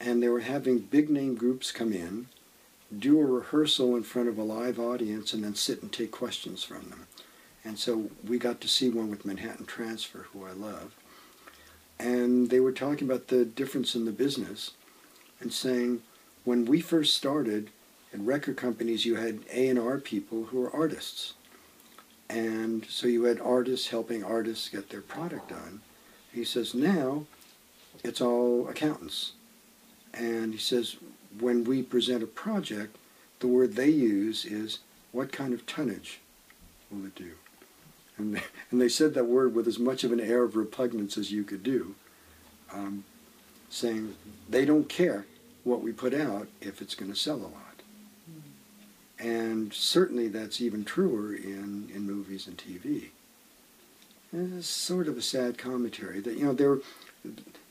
and they were having big name groups come in, do a rehearsal in front of a live audience, and then sit and take questions from them. And so we got to see one with Manhattan Transfer, who I love and they were talking about the difference in the business and saying when we first started at record companies, you had A and R people who were artists, and so you had artists helping artists get their product done. He says now it's all accountants, and he says when we present a project, the word they use is what kind of tonnage will it do? And they, and they said that word with as much of an air of repugnance as you could do, um, saying they don't care what we put out if it's going to sell a lot. And certainly that's even truer in, in movies and TV. And it's sort of a sad commentary that, you know, there,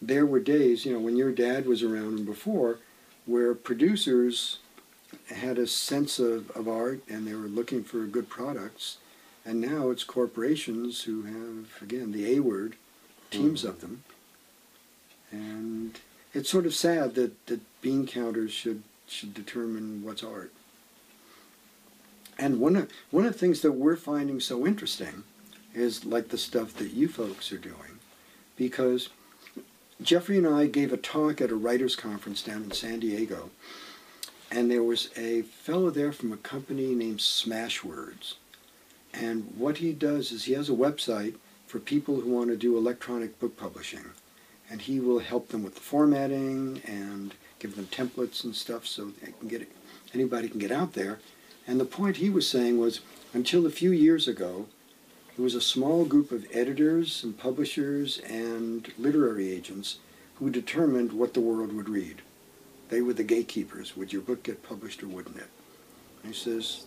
there were days, you know, when your dad was around and before, where producers had a sense of, of art and they were looking for good products. And now it's corporations who have, again, the A word, teams mm-hmm. of them. And it's sort of sad that, that bean counters should, should determine what's art. And one of, one of the things that we're finding so interesting is like the stuff that you folks are doing. Because Jeffrey and I gave a talk at a writers' conference down in San Diego, and there was a fellow there from a company named Smashwords. And what he does is he has a website for people who want to do electronic book publishing. And he will help them with the formatting and give them templates and stuff so they can get it, anybody can get out there. And the point he was saying was until a few years ago, there was a small group of editors and publishers and literary agents who determined what the world would read. They were the gatekeepers. Would your book get published or wouldn't it? And he says,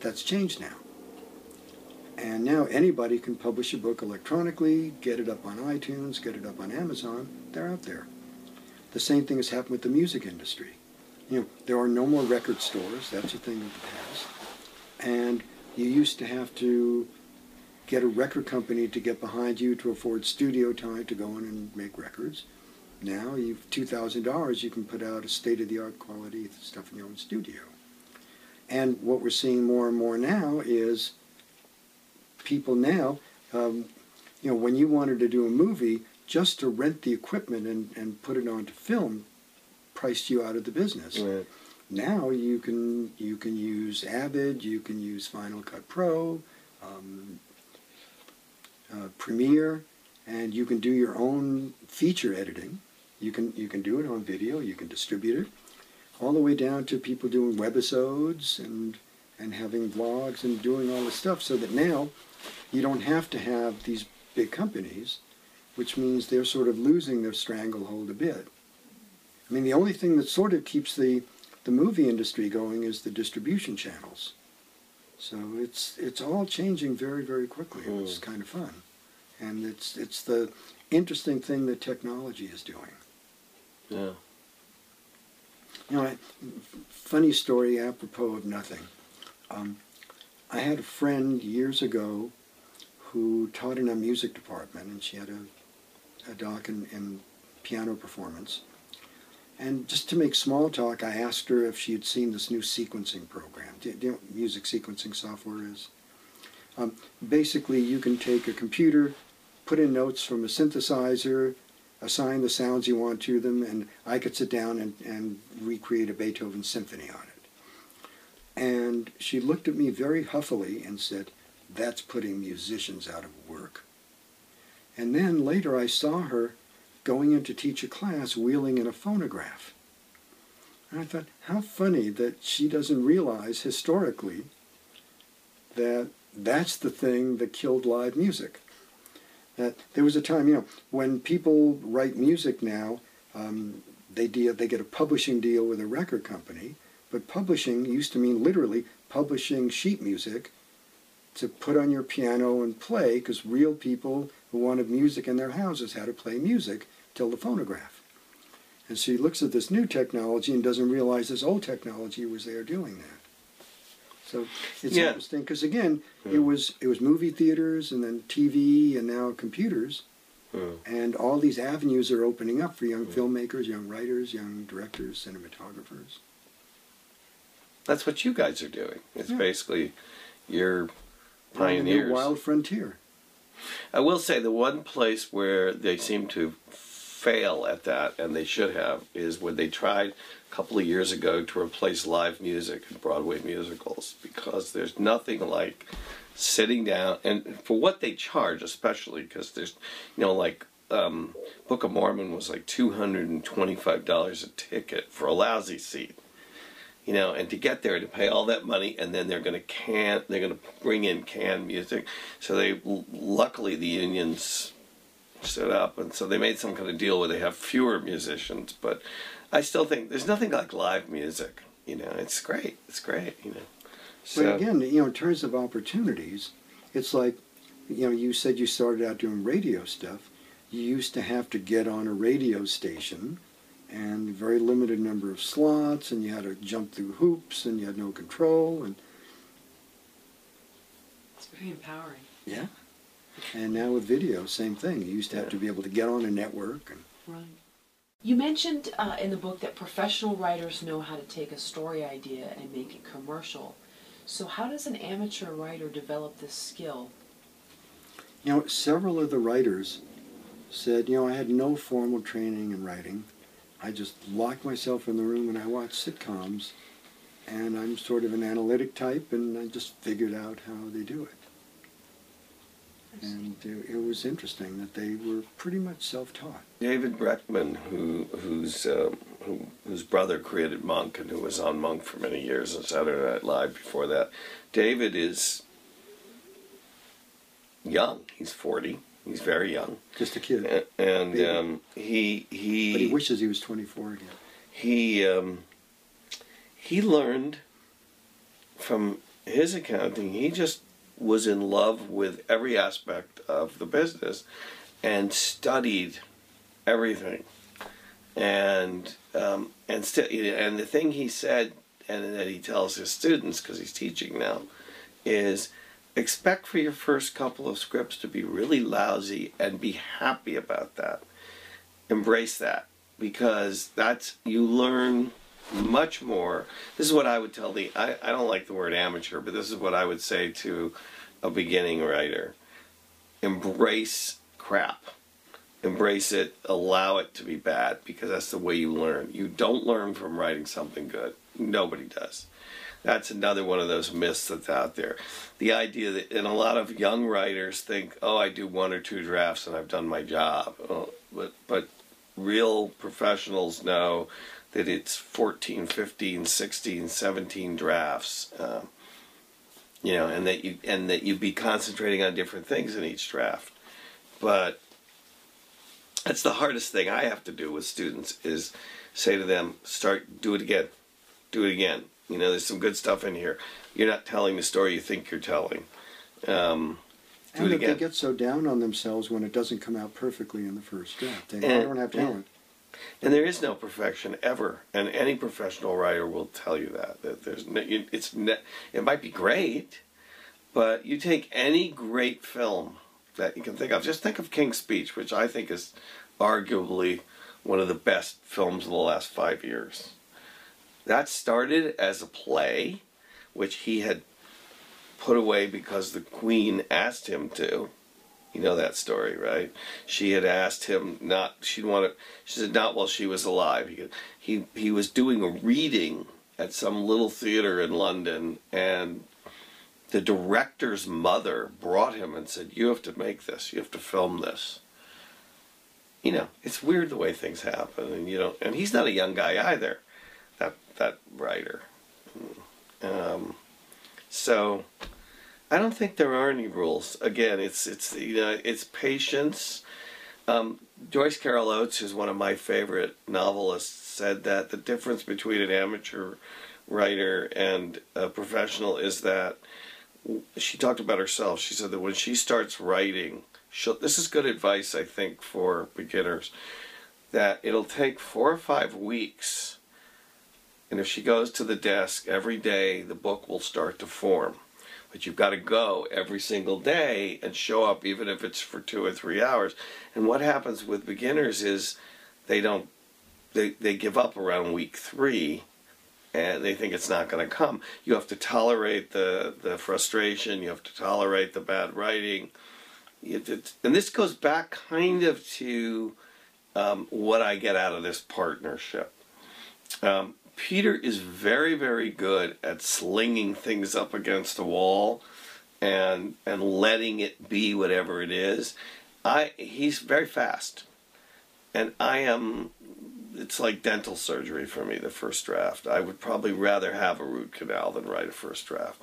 that's changed now. And now anybody can publish a book electronically, get it up on iTunes, get it up on Amazon. They're out there. The same thing has happened with the music industry. You know, there are no more record stores. That's a thing of the past. And you used to have to get a record company to get behind you to afford studio time to go in and make records. Now, you've two thousand dollars, you can put out a state-of-the-art quality stuff in your own studio. And what we're seeing more and more now is people now, um, you know, when you wanted to do a movie, just to rent the equipment and, and put it onto film priced you out of the business. Right. Now you can you can use Avid, you can use Final Cut Pro, um, uh, Premiere, and you can do your own feature editing. You can you can do it on video. You can distribute it, all the way down to people doing webisodes and and having vlogs and doing all this stuff. So that now you don't have to have these big companies, which means they're sort of losing their stranglehold a bit. I mean, the only thing that sort of keeps the the movie industry going is the distribution channels. So it's it's all changing very very quickly. and It's kind of fun, and it's it's the interesting thing that technology is doing. Yeah. You know, I, funny story apropos of nothing. Um, I had a friend years ago who taught in a music department, and she had a, a doc in, in piano performance. And just to make small talk, I asked her if she had seen this new sequencing program. Do, you know what music sequencing software is? Um, basically, you can take a computer, put in notes from a synthesizer, assign the sounds you want to them, and I could sit down and, and recreate a Beethoven symphony on it. And she looked at me very huffily and said, That's putting musicians out of work. And then later I saw her going in to teach a class wheeling in a phonograph. And I thought, how funny that she doesn't realize historically that that's the thing that killed live music. That there was a time, you know, when people write music now, um, they deal, they get a publishing deal with a record company, but publishing used to mean literally publishing sheet music to put on your piano and play, because real people who wanted music in their houses had to play music till the phonograph. And she looks at this new technology and doesn't realize this old technology was there doing that. So it's Yeah. interesting because again, Yeah. it was it was movie theaters and then TV and now computers, Hmm. and all these avenues are opening up for young filmmakers, young writers, young directors, cinematographers. That's what you guys are doing. It's Yeah. basically you're Playing a new pioneers. wild frontier. I will say the one place where they seem to fail at that, and they should have, is when they tried a couple of years ago to replace live music in Broadway musicals because there's nothing like sitting down and for what they charge, especially because there's, you know, like um, Book of Mormon was like two hundred and twenty-five dollars a ticket for a lousy seat you know, and to get there to pay all that money, and then they're going to can they're going to bring in canned music. So they luckily the unions stood up, and so they made some kind of deal where they have fewer musicians. But I still think there's nothing like live music. You know, it's great. It's great. You know. So but again, you know, in terms of opportunities, it's like, you know, you said you started out doing radio stuff. You used to have to get on a radio station and very limited number of slots, and you had to jump through hoops, and you had no control, and it's very empowering. Yeah, and now with video, same thing. You used to have to be able to get on a network. And, right. You mentioned uh, in the book that professional writers know how to take a story idea and make it commercial. So, how does an amateur writer develop this skill? You know, several of the writers said, you know, I had no formal training in writing. I just lock myself in the room and I watch sitcoms, and I'm sort of an analytic type, and I just figured out how they do it. And it was interesting that they were pretty much self-taught. David Breckman, who whose um, who, whose brother created Monk and who was on Monk for many years on Saturday Night Live before that, David is young. He's forty He's very young. Just a kid. And, um, he he. But he wishes he was 24 again. He um, he learned from his accounting. He just was in love with every aspect of the business, and studied everything. And um, and st- and the thing he said, and that he tells his students because he's teaching now, is expect for your first couple of scripts to be really lousy and be happy about that. Embrace that because that's you learn much more. This is what I would tell the I, I don't like the word amateur, but this is what I would say to a beginning writer. Embrace crap. Embrace it, allow it to be bad because that's the way you learn. You don't learn from writing something good. Nobody does. That's another one of those myths that's out there. The idea that, and a lot of young writers think, oh, I do one or two drafts and I've done my job. Oh, but, but real professionals know that it's 14, 15, 16, 17 drafts. Um, you know, and that you and that you be concentrating on different things in each draft. But that's the hardest thing I have to do with students is say to them, start, do it again, do it again, you know, there's some good stuff in here. You're not telling the story you think you're telling. Um, do and that they get so down on themselves when it doesn't come out perfectly in the first draft. They and, don't have talent. And there is no perfection ever, and any professional writer will tell you that that there's it's it might be great, but you take any great film that you can think of. Just think of King's Speech, which I think is arguably one of the best films of the last five years. That started as a play, which he had put away because the queen asked him to. You know that story, right? She had asked him not. She wanted. She said not while she was alive. He he he was doing a reading at some little theater in London, and the director's mother brought him and said, "You have to make this. You have to film this." You know, it's weird the way things happen, and you know, and he's not a young guy either that that writer. Um, so I don't think there are any rules. Again, it's it's you know it's patience. Um, Joyce Carol Oates, who's one of my favorite novelists, said that the difference between an amateur writer and a professional is that she talked about herself. She said that when she starts writing, this is good advice, I think, for beginners, that it'll take four or five weeks and if she goes to the desk every day, the book will start to form. But you've got to go every single day and show up, even if it's for two or three hours. And what happens with beginners is they don't, they, they give up around week three and they think it's not going to come. You have to tolerate the, the frustration, you have to tolerate the bad writing. And this goes back kind of to um, what I get out of this partnership. Um, Peter is very, very good at slinging things up against a wall and and letting it be whatever it is. I he's very fast, and I am. It's like dental surgery for me. The first draft. I would probably rather have a root canal than write a first draft.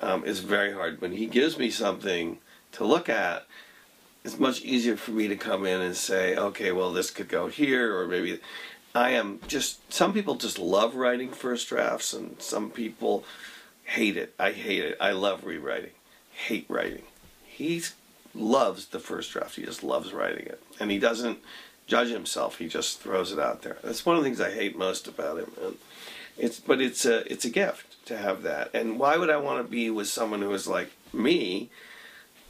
Um, it's very hard when he gives me something to look at. It's much easier for me to come in and say, okay, well, this could go here, or maybe I am just. Some people just love writing first drafts, and some people hate it. I hate it. I love rewriting hate writing. He loves the first draft. He just loves writing it, and he doesn't judge himself. He just throws it out there. That's one of the things I hate most about him. And it's but it's a it's a gift to have that. And why would I want to be with someone who is like me?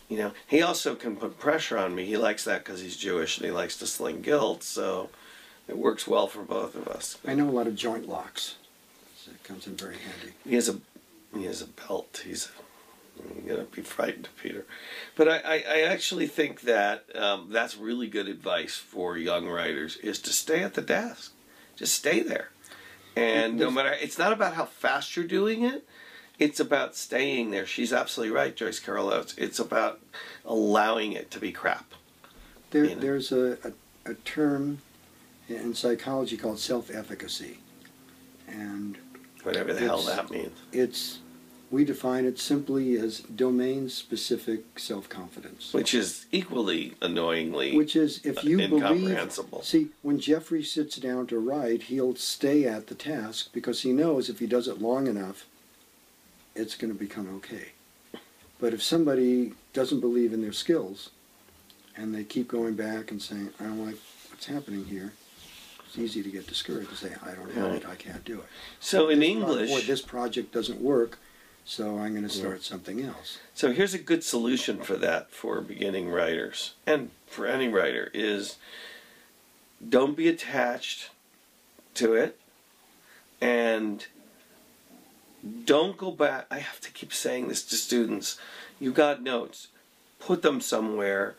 You know, he also can put pressure on me. He likes that because he's Jewish and he likes to sling guilt. So it works well for both of us. I know a lot of joint locks. So it comes in very handy. He has a he has a belt. He's you gotta be frightened, of Peter. But I, I, I actually think that um, that's really good advice for young writers is to stay at the desk. Just stay there. And no matter, it's not about how fast you're doing it. It's about staying there. She's absolutely right, Joyce Carol Oates. It's about allowing it to be crap. There, You know. There's a, a, a term in psychology called self-efficacy, and Whatever the hell that means. it's we define it simply as domain-specific self-confidence. Which is equally annoyingly Which is, if you believe, incomprehensible. see, when Jeffrey sits down to write, he'll stay at the task because he knows if he does it long enough, it's going to become okay. But if somebody doesn't believe in their skills, and they keep going back and saying, "I don't like what's happening here," it's easy to get discouraged and say, "I don't have it. I can't do it." So in Or, English, this project doesn't work, so I'm going to start something else. So here's a good solution for that for beginning writers and for any writer is don't be attached to it and don't go back I have to keep saying this to students. You got notes. Put them somewhere.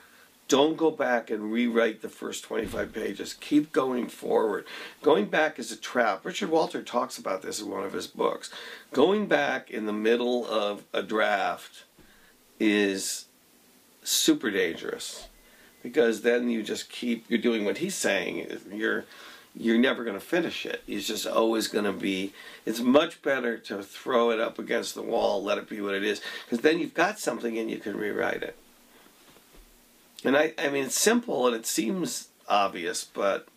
Don't go back and rewrite the first 25 pages. Keep going forward. Going back is a trap. Richard Walter talks about this in one of his books. Going back in the middle of a draft is super dangerous because then you just keep you're doing what he's saying you're you're never going to finish it it's just always going to be it's much better to throw it up against the wall let it be what it is because then you've got something and you can rewrite it and i i mean it's simple and it seems obvious but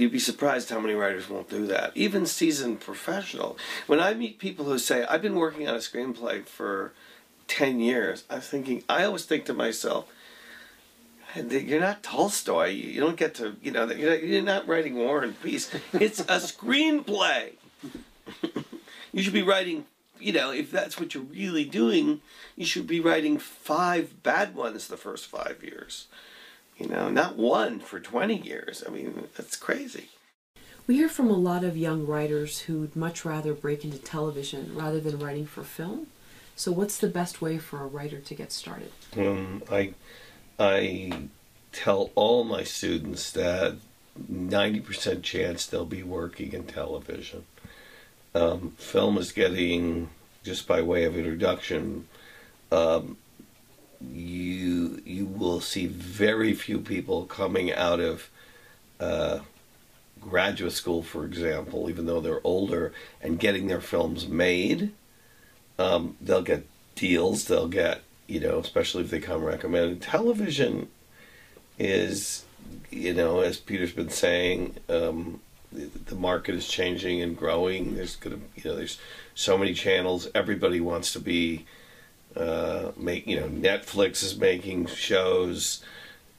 You'd be surprised how many writers won't do that. Even seasoned professional. When I meet people who say, I've been working on a screenplay for 10 years, I'm thinking, I always think to myself, you're not Tolstoy. You don't get to, you know, you're not, you're not writing War and Peace. It's a screenplay. you should be writing, you know, if that's what you're really doing, you should be writing five bad ones the first five years. You know, not one for 20 years. I mean, that's crazy. We hear from a lot of young writers who'd much rather break into television rather than writing for film. So, what's the best way for a writer to get started? Um, I, I tell all my students that 90% chance they'll be working in television. Um, film is getting, just by way of introduction, um, you you will see very few people coming out of uh, graduate school, for example, even though they're older, and getting their films made. Um, they'll get deals. They'll get you know, especially if they come recommended. Television is, you know, as Peter's been saying, um, the, market is changing and growing. There's gonna, you know, there's so many channels. Everybody wants to be uh, make you know Netflix is making shows,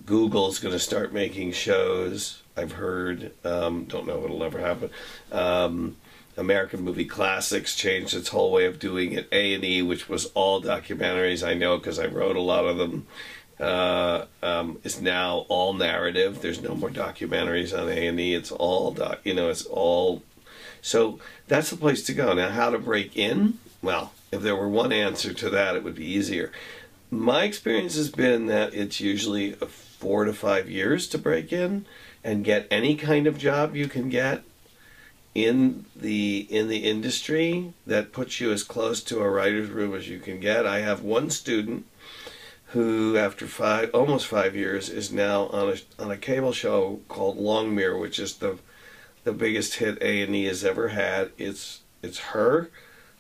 Google's going to start making shows. I've heard. Um, don't know if it'll ever happen. Um, American Movie Classics changed its whole way of doing it. A and E, which was all documentaries, I know because I wrote a lot of them. Uh, um, is now all narrative. There's no more documentaries on A and E. It's all doc. You know, it's all. So that's the place to go. Now, how to break in? Well, if there were one answer to that, it would be easier. My experience has been that it's usually four to five years to break in and get any kind of job you can get in the in the industry that puts you as close to a writer's room as you can get. I have one student who, after five almost five years, is now on a on a cable show called Longmire, which is the the biggest hit A and E has ever had. It's it's her,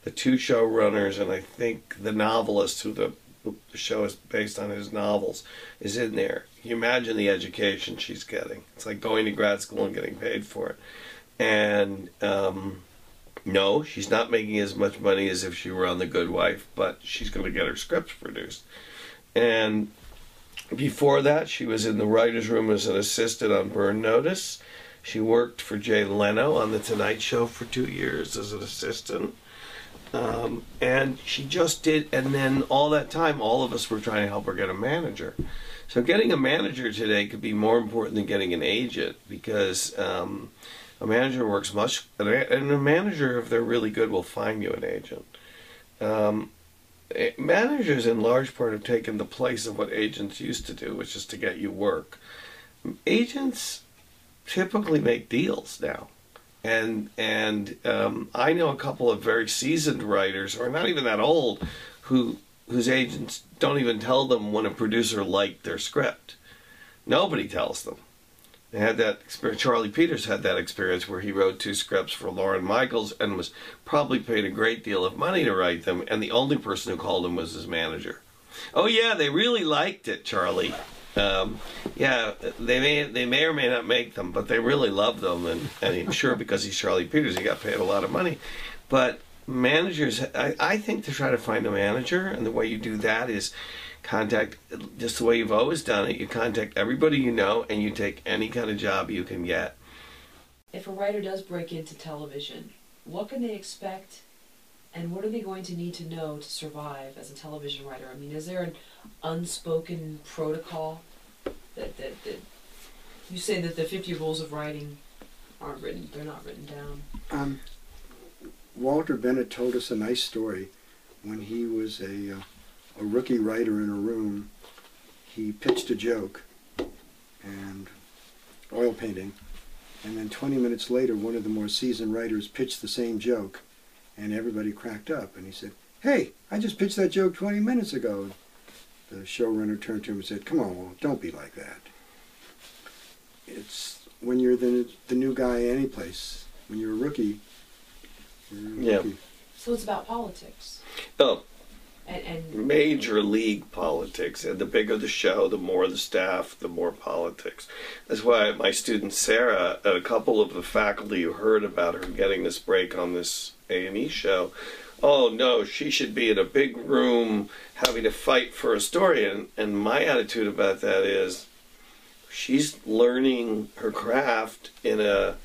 the two showrunners, and I think the novelist who the the show is based on his novels is in there. You imagine the education she's getting. It's like going to grad school and getting paid for it. And um, no, she's not making as much money as if she were on The Good Wife, but she's going to get her scripts produced. And before that, she was in the writer's room as an assistant on Burn Notice. She worked for Jay Leno on The Tonight Show for two years as an assistant. Um, and she just did, and then all that time, all of us were trying to help her get a manager. So getting a manager today could be more important than getting an agent because um, a manager works much, and a manager, if they're really good, will find you an agent. Um, managers, in large part, have taken the place of what agents used to do, which is to get you work. Agents typically make deals now and and um, I know a couple of very seasoned writers, or not even that old, who whose agents don't even tell them when a producer liked their script. Nobody tells them. They had that experience. Charlie Peters had that experience where he wrote two scripts for Lorne Michaels and was probably paid a great deal of money to write them, and the only person who called him was his manager. Oh yeah, they really liked it, Charlie. Um, yeah, they may they may or may not make them, but they really love them, and, and I'm sure because he's Charlie Peters, he got paid a lot of money. But managers, I, I think to try to find a manager, and the way you do that is contact just the way you've always done it. You contact everybody you know, and you take any kind of job you can get. If a writer does break into television, what can they expect and what are they going to need to know to survive as a television writer? I mean, is there an unspoken protocol that, that, that you say that the 50 rules of writing aren't written, they're not written down? Um, Walter Bennett told us a nice story when he was a, uh, a rookie writer in a room. He pitched a joke and oil painting, and then 20 minutes later, one of the more seasoned writers pitched the same joke and everybody cracked up. And he said, Hey, I just pitched that joke 20 minutes ago. The showrunner turned to him and said, Come on, well, don't be like that. It's when you're the, the new guy any place, when you're a rookie, you're a yeah. rookie. So it's about politics. Oh, and, and, major league politics. And the bigger the show, the more the staff, the more politics. That's why my student Sarah, a couple of the faculty who heard about her getting this break on this A and E show, oh no, she should be in a big room having to fight for a story. And and my attitude about that is, she's learning her craft in a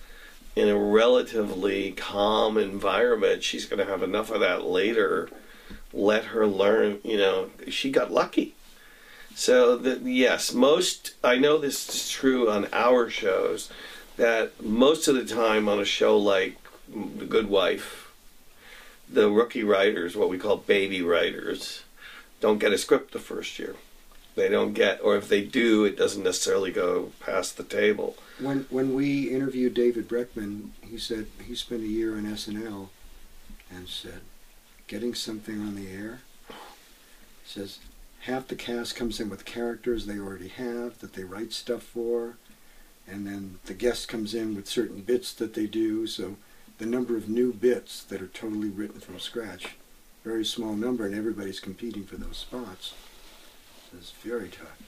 in a relatively calm environment. She's going to have enough of that later let her learn. You know, she got lucky. So the, yes, most I know this is true on our shows that most of the time on a show like The Good Wife, the rookie writers, what we call baby writers, don't get a script the first year. They don't get, or if they do, it doesn't necessarily go past the table. When when we interviewed David Breckman, he said he spent a year on SNL, and said getting something on the air. It says half the cast comes in with characters they already have that they write stuff for, and then the guest comes in with certain bits that they do. So the number of new bits that are totally written from scratch, very small number, and everybody's competing for those spots. So it's very tough.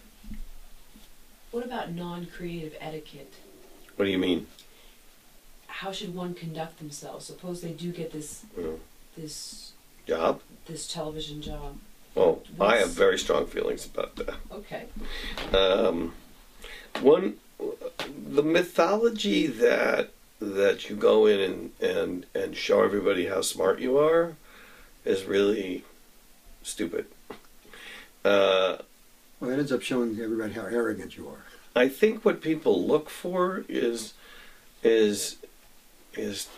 What about non-creative etiquette? What do you mean? How should one conduct themselves? Suppose they do get this Mm. this Job? this television job. Oh, I have very strong feelings about that. Okay. Um, one, the mythology that that you go in and, and and show everybody how smart you are is really stupid. Uh, Well, it ends up showing everybody how arrogant you are. I think what people look for is is is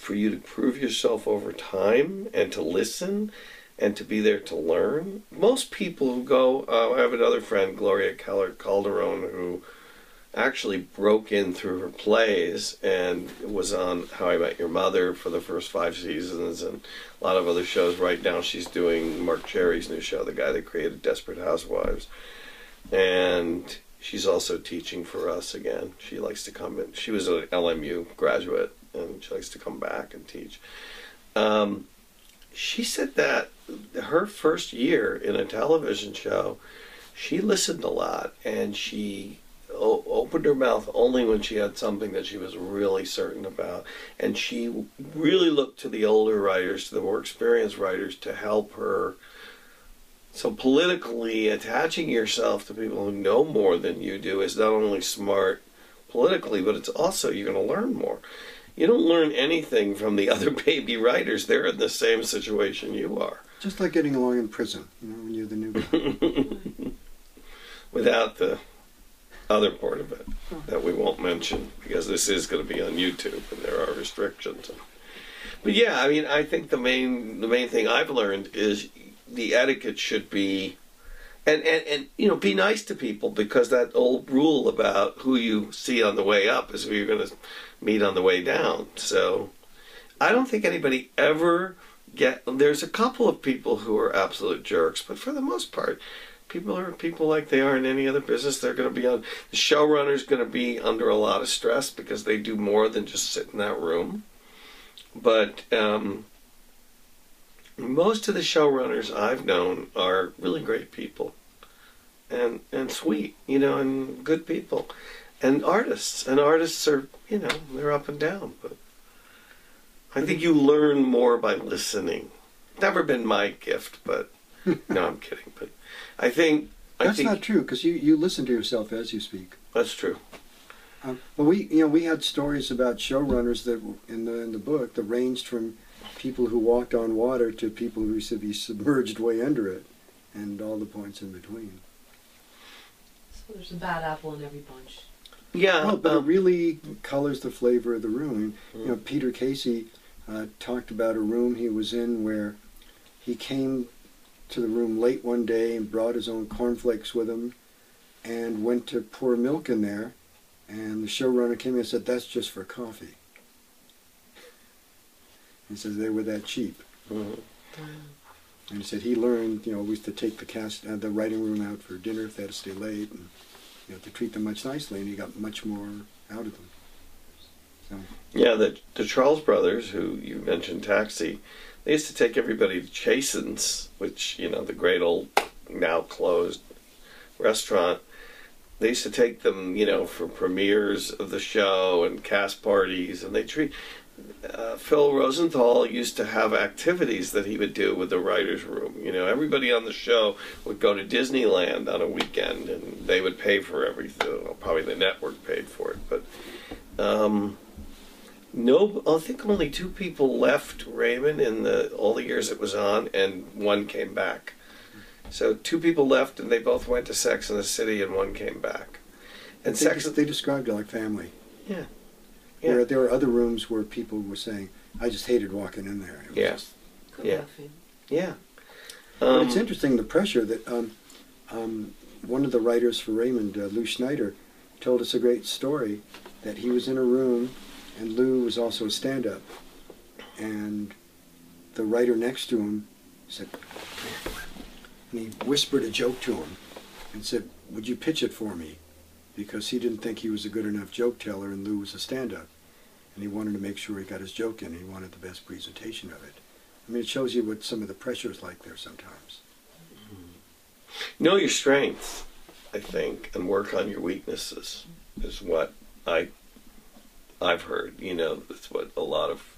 for you to prove yourself over time and to listen and to be there to learn. Most people who go, uh, I have another friend, Gloria Keller Calderon, who actually broke in through her plays and was on How I Met Your Mother for the first five seasons and a lot of other shows. Right now, she's doing Marc Cherry's new show, the guy that created Desperate Housewives. And she's also teaching for us again. She likes to come in. She was an LMU graduate and she likes to come back and teach. Um, she said that her first year in a television show, she listened a lot and she o- opened her mouth only when she had something that she was really certain about. And she really looked to the older writers, to the more experienced writers, to help her. So, politically, attaching yourself to people who know more than you do is not only smart politically, but it's also you're going to learn more. You don't learn anything from the other baby writers. They're in the same situation you are. Just like getting along in prison, you know, when you're the new guy. Without the other part of it that we won't mention because this is going to be on YouTube and there are restrictions. But yeah, I mean, I think the main the main thing I've learned is the etiquette should be and, and, and you know be nice to people because that old rule about who you see on the way up is who you're going to meet on the way down. So i don't think anybody ever get there's a couple of people who are absolute jerks but for the most part people are people like they are in any other business they're going to be on the showrunner's going to be under a lot of stress because they do more than just sit in that room. But um, most of the showrunners I've known are really great people, and and sweet, you know, and good people, and artists. And artists are, you know, they're up and down. But I think you learn more by listening. Never been my gift, but no, I'm kidding. But I think I That's think not true because you, you listen to yourself as you speak. that's true. Um, well, we you know we had stories about showrunners that in the in the book that ranged from people who walked on water to people who used to be submerged way under it, and all the points in between. So there's a bad apple in every bunch. Yeah, Well, but it um, really colors the flavor of the room. And, you know, Mm. Peter Casey uh, talked about a room he was in where he came to the room late one day and brought his own cornflakes with him, and went to pour milk in there, and the showrunner came in and said, "That's just for coffee." He says they were that cheap. mhm. And he said he learned, you know, we used to take the cast, uh, the writing room out for dinner if they had to stay late, and you know, to treat them much nicely, and he got much more out of them. So, Yeah, the the Charles brothers, who you mentioned, Taxi, they used to take everybody to Chasen's, which you know the great old now closed restaurant. They used to take them, you know, for premieres of the show and cast parties, and they treat. Uh, Phil Rosenthal used to have activities that he would do with the writers' room. You know, everybody on the show would go to Disneyland on a weekend, and they would pay for everything. Well, probably the network paid for it, but um, no, I think only two people left Raymond in the all the years it was on, and one came back. So two people left, and they both went to Sex in the City, and one came back. And they, Sex, they described it like family. yeah, There, yeah, there were other rooms where people were saying, "I just hated walking in there." It was Yeah. just- Yeah. yeah. But Um, it's interesting the pressure that um, um, one of the writers for Raymond, uh, Lew Schneider, told us a great story that he was in a room, and Lew was also a stand-up, and the writer next to him said, and he whispered a joke to him, and said, "Would you pitch it for me?" Because he didn't think he was a good enough joke teller, and Lew was a stand-up, and he wanted to make sure he got his joke in. and He wanted the best presentation of it. I mean, it shows you what some of the pressure is like there sometimes. know your strengths, I think, and work on your weaknesses is what I I've heard. You know, that's what a lot of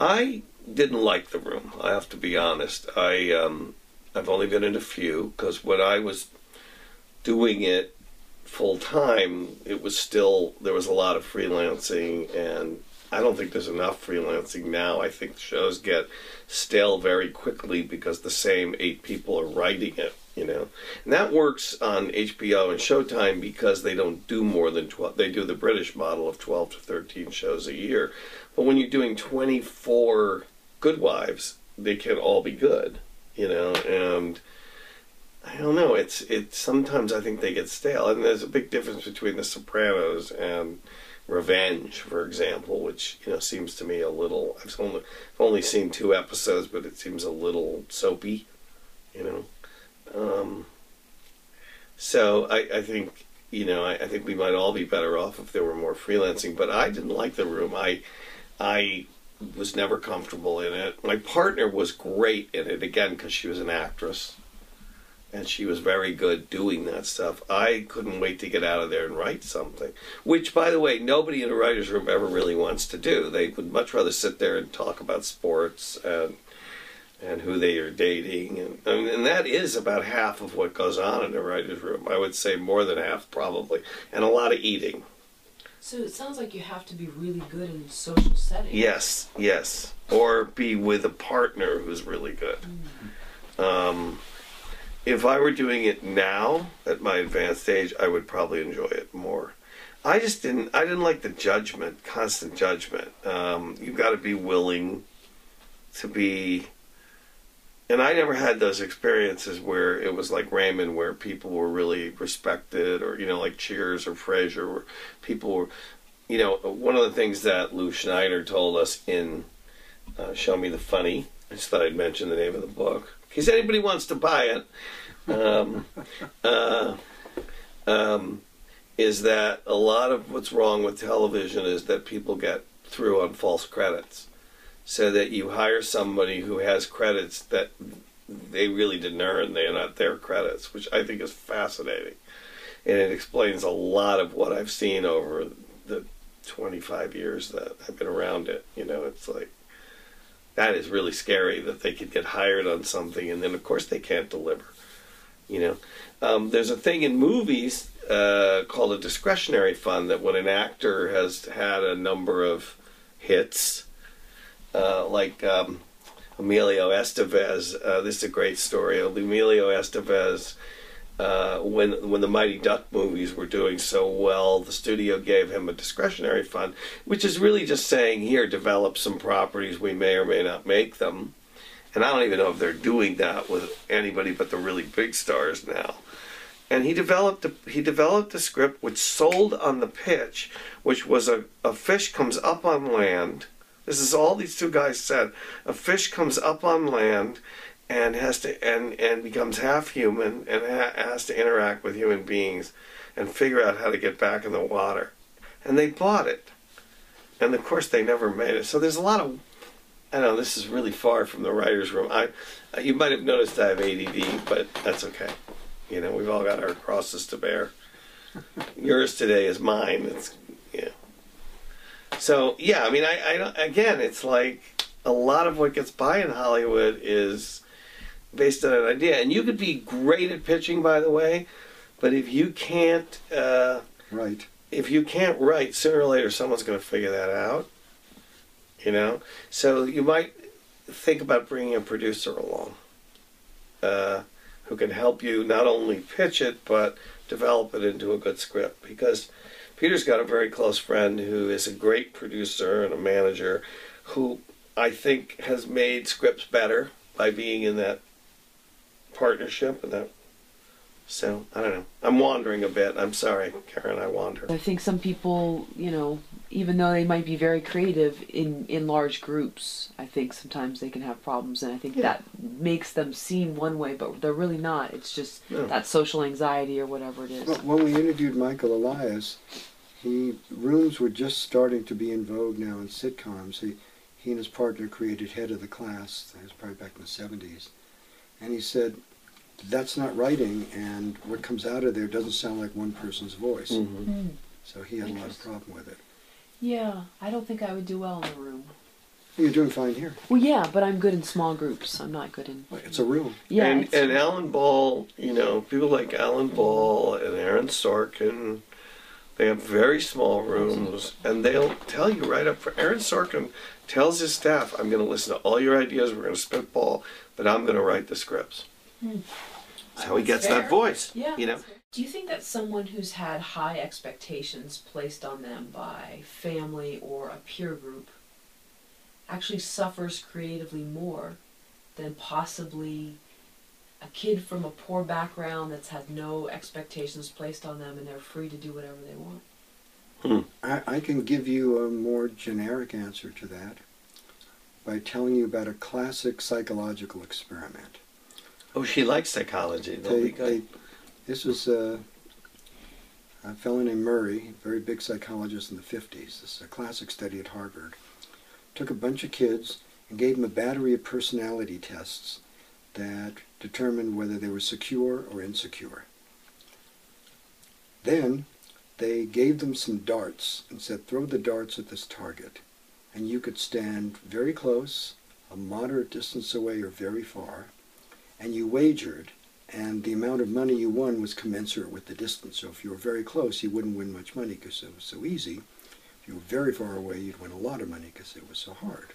I didn't like the room. I have to be honest. I um, I've only been in a few because when I was doing it full time, it was still there was a lot of freelancing, and I don't think there's enough freelancing now. I think shows get stale very quickly because the same eight people are writing it. You know, and that works on HBO and Showtime because they don't do more than twelve. They do the British model of twelve to thirteen shows a year, but when you're doing twenty four Good Wives, they can all be good. you know, and I don't know. It's it's sometimes I think they get stale, and there's a big difference between The Sopranos and Revenge, for example, which you know seems to me a little. I've only I've only seen two episodes, but it seems a little soapy, you know. Um, so I, I think you know I, I think we might all be better off if there were more freelancing. But I didn't like the room. I I was never comfortable in it. My partner was great in it again because she was an actress and she was very good doing that stuff. I couldn't wait to get out of there and write something, which, by the way, nobody in a writer's room ever really wants to do. They would much rather sit there and talk about sports and and who they are dating, and I mean, and that is about half of what goes on in a writer's room. I would say more than half, probably, and a lot of eating. So it sounds like you have to be really good in social settings. Yes, yes, or be with a partner who's really good. Um, if I were doing it now at my advanced age, I would probably enjoy it more. I just didn't. I didn't like the judgment, constant judgment. Um, you got to be willing to be. And I never had those experiences where it was like Raymond, where people were really respected, or you know, like Cheers or Frasier, where people were. You know, one of the things that Lew Schneider told us in uh, "Show Me the Funny." I just thought I'd mention the name of the book case anybody wants to buy it. Um, uh, um, is that a lot of what's wrong with television is that people get through on false credits. So that you hire somebody who has credits that they really didn't earn, they're not their credits, which I think is fascinating. And it explains a lot of what I've seen over the 25 years that I've been around it. You know, it's like, that is really scary that they could get hired on something and then, of course, they can't deliver. You know, um, there's a thing in movies uh, called a discretionary fund that when an actor has had a number of hits, uh, like um, Emilio Estevez, uh, this is a great story. Emilio Estevez, uh, when when the Mighty Duck movies were doing so well, the studio gave him a discretionary fund, which is really just saying, here, develop some properties. We may or may not make them. And I don't even know if they're doing that with anybody but the really big stars now and he developed a, he developed a script which sold on the pitch, which was a, a fish comes up on land. This is all these two guys said. A fish comes up on land and has to and and becomes half human and ha, has to interact with human beings and figure out how to get back in the water. And they bought it. And of course they never made it. So there's a lot of I know this is really far from the writer's room. I, uh, you might have noticed I have ADD, but that's okay. You know, we've all got our crosses to bear. Yours today is mine. It's yeah. So yeah, I mean, I, I again, it's like a lot of what gets by in Hollywood is based on an idea, and you could be great at pitching, by the way, but if you can't, uh, Right. if you can't write, sooner or later someone's going to figure that out. You know, so you might think about bringing a producer along. Uh, who can help you not only pitch it but develop it into a good script because Peter's got a very close friend who is a great producer and a manager who I think has made scripts better by being in that partnership and that so I don't know. I'm wandering a bit. I'm sorry, Karen. I wander. I think some people, you know, even though they might be very creative in in large groups, I think sometimes they can have problems, and I think Yeah. that makes them seem one way, but they're really not. It's just No. that social anxiety or whatever it is. Well, when we interviewed Michael Elias, he rooms were just starting to be in vogue now in sitcoms. He, he and his partner created Head of the Class. That was probably back in the seventies, and he said, "That's not writing, and what comes out of there doesn't sound like one person's voice." Mhm. Hmm. So he had a lot of problem with it. Yeah, I don't think I would do well in a room. You're doing fine here. Well, yeah, but I'm good in small groups. I'm not good in. It's a room. Yeah, and and Alan Ball, you know, people like Alan Ball and Aaron Sorkin, they have very small rooms, and they'll tell you right up for Aaron Sorkin tells his staff, "I'm going to listen to all your ideas. We're going to spitball, but I'm going to write the scripts." That's how he gets Fair. that voice. Yeah. you know. Do you think that someone who's had high expectations placed on them by family or a peer group actually suffers creatively more than possibly a kid from a poor background that's had no expectations placed on them and they're free to do whatever they want? Hmm. I, I can give you a more generic answer to that by telling you about a classic psychological experiment. Oh, she likes psychology. They, they, this was uh, a fellow named Murray, a very big psychologist in the 50s. This is a classic study at Harvard. Took a bunch of kids and gave them a battery of personality tests that determined whether they were secure or insecure. Then they gave them some darts and said, throw the darts at this target. And you could stand very close, a moderate distance away, or very far, and you wagered, and the amount of money you won was commensurate with the distance. So if you were very close, you wouldn't win much money because it was so easy. If you were very far away, you'd win a lot of money because it was so hard.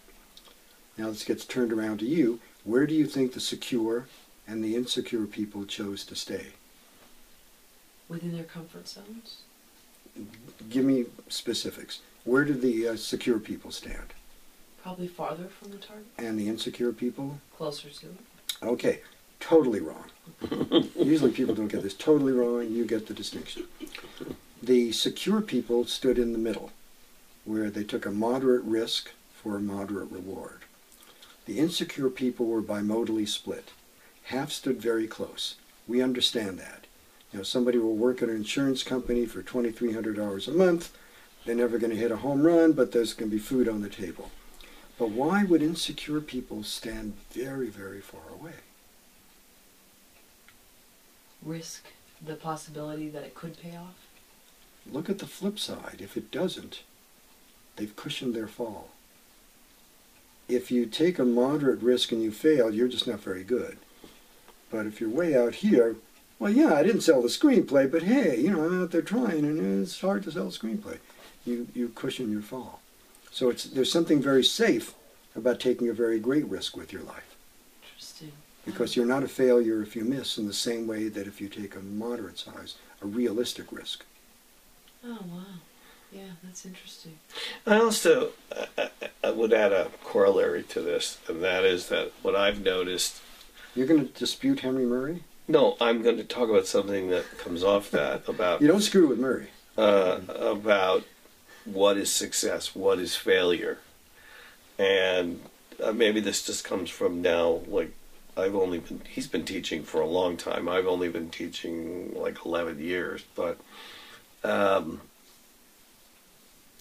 Now this gets turned around to you. Where do you think the secure and the insecure people chose to stay? Within their comfort zones? Give me specifics. Where did the uh, secure people stand? Probably farther from the target? And the insecure people? Closer to it? Okay, totally wrong. Usually people don't get this totally wrong, you get the distinction. The secure people stood in the middle, where they took a moderate risk for a moderate reward. The insecure people were bimodally split. Half stood very close. We understand that. You know, somebody will work at an insurance company for $2,300 a month. They're never going to hit a home run, but there's going to be food on the table. But why would insecure people stand very, very far away? Risk the possibility that it could pay off? Look at the flip side. If it doesn't, they've cushioned their fall. If you take a moderate risk and you fail, you're just not very good. But if you're way out here, well, yeah, I didn't sell the screenplay, but hey, you know, I'm out there trying, and it's hard to sell a screenplay. You you cushion your fall. So it's there's something very safe about taking a very great risk with your life Interesting. because you're not a failure if you miss in the same way that if you take a moderate size, a realistic risk. Oh, wow. Yeah, that's interesting. I also I, I- I would add a corollary to this, and that is that what I've noticed. You're going to dispute Henry Murray? No, I'm going to talk about something that comes off that about You don't screw with Murray. uh, about what is success, what is failure, and uh, maybe this just comes from now. Like I've only been he's been teaching for a long time. I've only been teaching like eleven years, but um,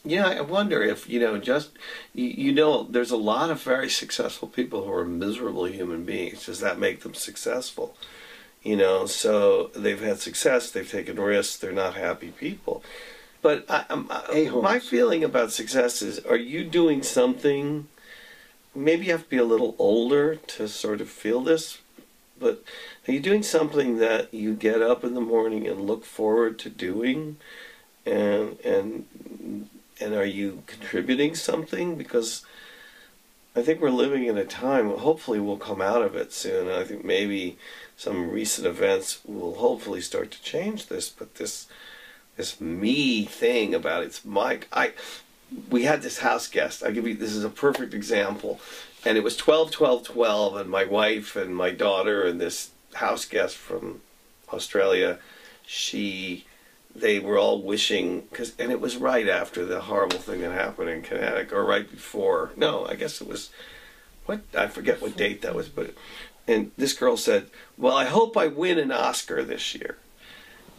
yeah, I wonder if you know just you, you know there's a lot of very successful people who are miserable human beings. Does that make them successful? You know, so they've had success, they've taken risks, they're not happy people. But I, I, A-holes. my feeling about success is: Are you doing something? Maybe you have to be a little older to sort of feel this, but are you doing something that you get up in the morning and look forward to doing, and and and are you contributing something? Because I think we're living in a time. Hopefully, we'll come out of it soon. I think maybe some recent events will hopefully start to change this. But this this me thing about it's my I we had this house guest. I give you this is a perfect example. And it was 12 12 12 and my wife and my daughter and this house guest from Australia she they were all wishing cuz and it was right after the horrible thing that happened in Connecticut or right before. No, I guess it was what I forget what date that was but and this girl said, "Well, I hope I win an Oscar this year."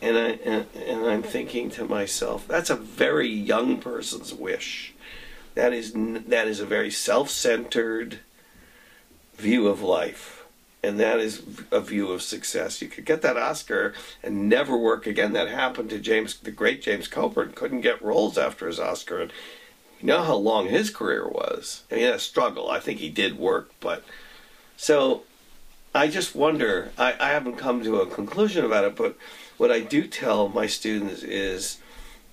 And I and, and I'm thinking to myself, that's a very young person's wish. That is that is a very self-centered view of life, and that is a view of success. You could get that Oscar and never work again. That happened to James, the great James Coburn, couldn't get roles after his Oscar, and you know how long his career was. I mean, a struggle. I think he did work, but so I just wonder. I, I haven't come to a conclusion about it, but what I do tell my students is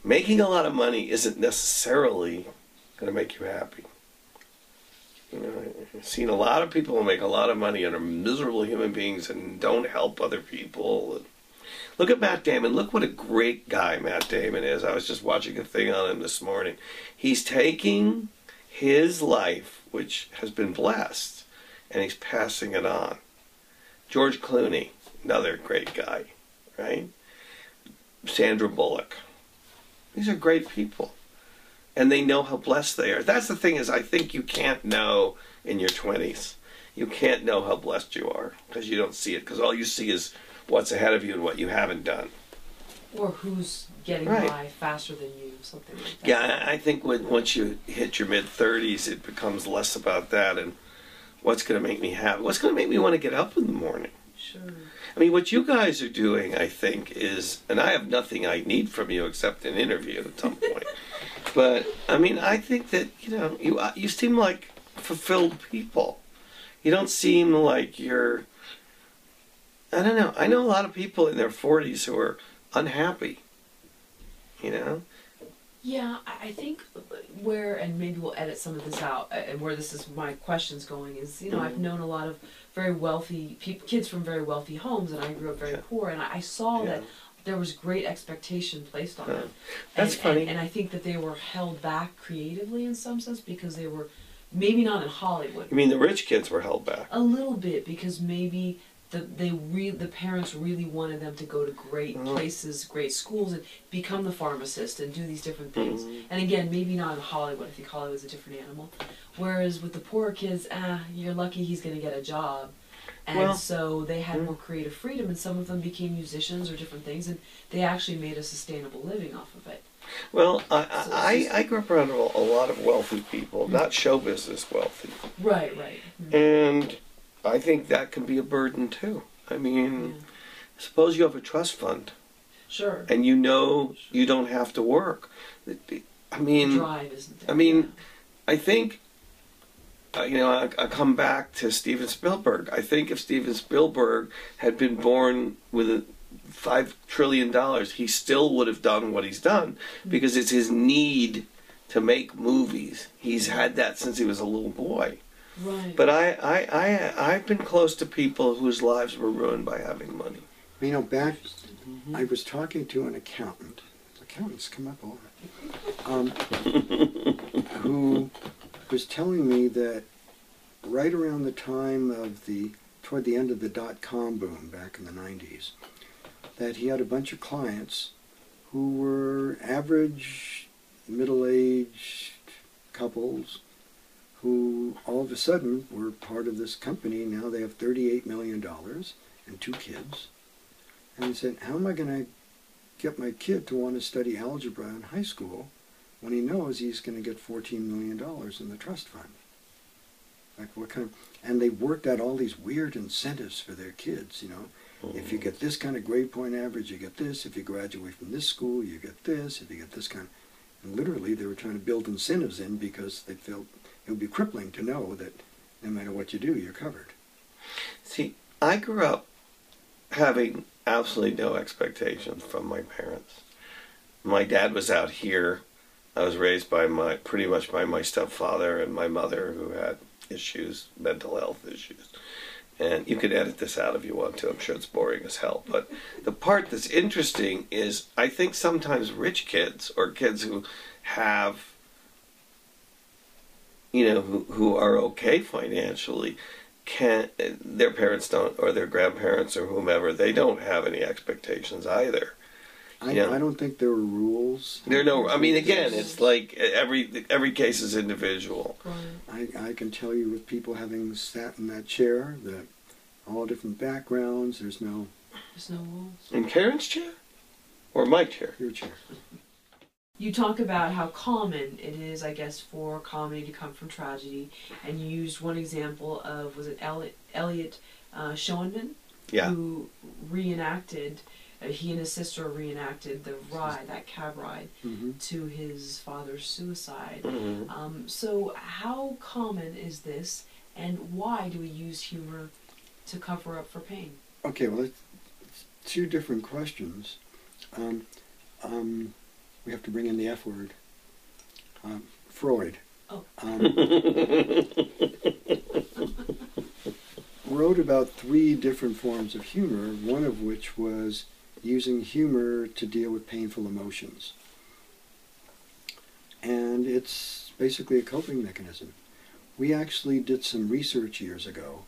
making a lot of money isn't necessarily going to make you happy. You know, I've seen a lot of people who make a lot of money and are miserable human beings and don't help other people. Look at Matt Damon. Look what a great guy Matt Damon is. I was just watching a thing on him this morning. He's taking his life, which has been blessed, and he's passing it on. George Clooney, another great guy, right? Sandra Bullock. These are great people. And they know how blessed they are. That's the thing is I think you can't know in your 20s. You can't know how blessed you are because you don't see it because all you see is what's ahead of you and what you haven't done. Or who's getting Right. by faster than you, something like that. Yeah, I I think when once you hit your mid 30s it becomes less about that and what's going to make me happy. What's going to make me want to get up in the morning? Sure. I mean, what you guys are doing, I think, is, and I have nothing I need from you except an interview at some point. but I mean, I think that you know, you uh, you seem like fulfilled people. You don't seem like you're. I don't know. I know a lot of people in their forties who are unhappy. You know. Yeah, I I think where, and maybe we'll edit some of this out, uh, and where this is my questions going is, you know, I've known a lot of very wealthy kids from very wealthy homes, and I grew up very Yeah. poor, and I, I saw Yeah. that there was great expectation placed on Yeah. them. That's and, funny. And, and I think that they were held back creatively in some sense because they were, maybe not in Hollywood, I mean, the rich kids were held back. a little bit because maybe the they re- the parents really wanted them to go to great Mhm. places, great schools, and become the pharmacist and do these different things. Mhm. And again, maybe not in Hollywood. I think Hollywood's a different animal. Whereas with the poorer kids, ah, you're lucky he's going to get a job. And Well, so they had mm. more creative freedom, and some of them became musicians or different things, and they actually made a sustainable living off of it. Well, I, I, I grew up around a lot of wealthy people, not show business wealthy. Right, right. Mm. And I think that can be a burden too. I mean, Yeah. suppose you have a trust fund Sure. and you know you don't have to work. I mean, Drive isn't there. I mean, I think, uh, you know, I, I come back to Steven Spielberg. I think if Steven Spielberg had been born with a five trillion dollars, he still would have done what he's done because it's his need to make movies. He's had that since he was a little boy. Right. But I, I, I, I've been close to people whose lives were ruined by having money. You know, back, I was talking to an accountant. Accountants come up all right. Um, who was telling me that right around the time of the, toward the end of the dot com boom back in the 90s, that he had a bunch of clients who were average, middle aged couples who all of a sudden were part of this company. Now they have $38 million and two kids. And he said, How am I going to get my kid to want to study algebra in high school when he knows he's going to get $14 million in the trust fund? Like, what kind of. And they worked out all these weird incentives for their kids, you know. If you oh. get this kind of grade point average, you get this. If you graduate from this school, you get this. If you get this kind And literally, they were trying to build incentives in because they felt it would be crippling to know that no matter what you do, you're covered. See, I grew up having absolutely no expectations from my parents. My dad was out here. I was raised by my pretty much by my stepfather and my mother who had issues, mental health issues. And you can edit this out if you want to. I'm sure it's boring as hell. But the part that's interesting is I think sometimes rich kids or kids who have you know, who, who are okay financially, can their parents don't, or their grandparents or whomever, they don't have any expectations either. I, Yeah. I don't think there are rules. There are no. I mean, again, it's like every every case is individual. Right. I, I can tell you with people having sat in that chair that all different backgrounds, there's no There's no rules. In Karen's chair, or my chair. your chair. You talk about how common it is, I guess, for comedy to come from tragedy, and you used one example of was it Elliott, Elliott uh, Shoenman, Yeah. who reenacted. Uh, he and his sister reenacted the ride, that cab ride, hmm to his father's suicide. Mhm. Um, so, how common is this, and why do we use humor to cover up for pain? Okay, well, it's it's two different questions. Um, um, we have to bring in the F word. Um, Freud. Oh. Um, wrote about three different forms of humor, one of which was using humor to deal with painful emotions. And it's basically a coping mechanism. we actually did some research years ago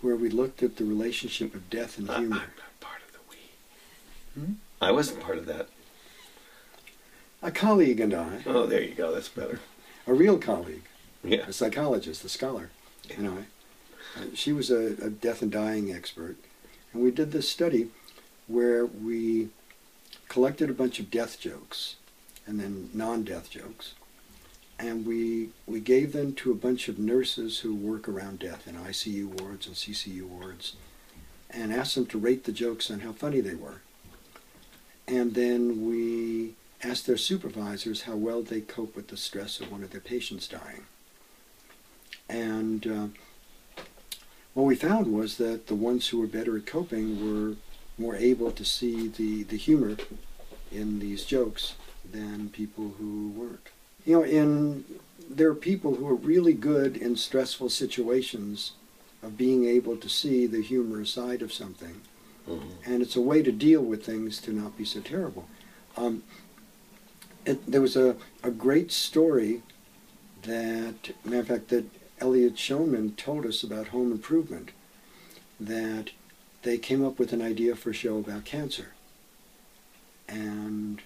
where we looked at the relationship of death and I, I'm humor. not part of the we. Hmm? I wasn't part of that. A colleague and I, Oh, there you go. That's better. a real colleague, Yeah. a psychologist, a scholar, and I. uh, she was a, a death and dying expert, and we did this study where we collected a bunch of death jokes and then non-death jokes, and we we gave them to a bunch of nurses who work around death in ICU wards and CCU wards, and asked them to rate the jokes on how funny they were, and then we asked their supervisors how well they cope with the stress of one of their patients dying. And uh, what we found was that the ones who were better at coping were more able to see the, the humor in these jokes than people who weren't. You know, in there are people who are really good in stressful situations of being able to see the humorous side of something. Mhm. And it's a way to deal with things to not be so terrible. Um, it, there was a, a great story that, matter of fact, that Elliott Shoenman told us about Home Improvement, that they came up with an idea for a show about cancer. And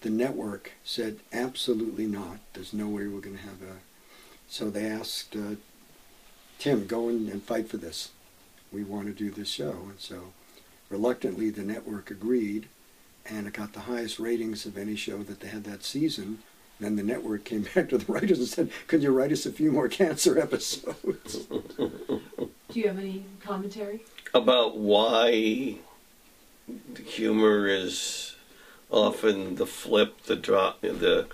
the network said, absolutely not. There's no way we're going to have a. So they asked uh, Tim, go in and fight for this. We want to do this show. And so reluctantly, the network agreed, and it got the highest ratings of any show that they had that season. Then the network came back to the writers and said, could you write us a few more cancer episodes? Do you have any commentary? About why the humor is often the flip, the drop, the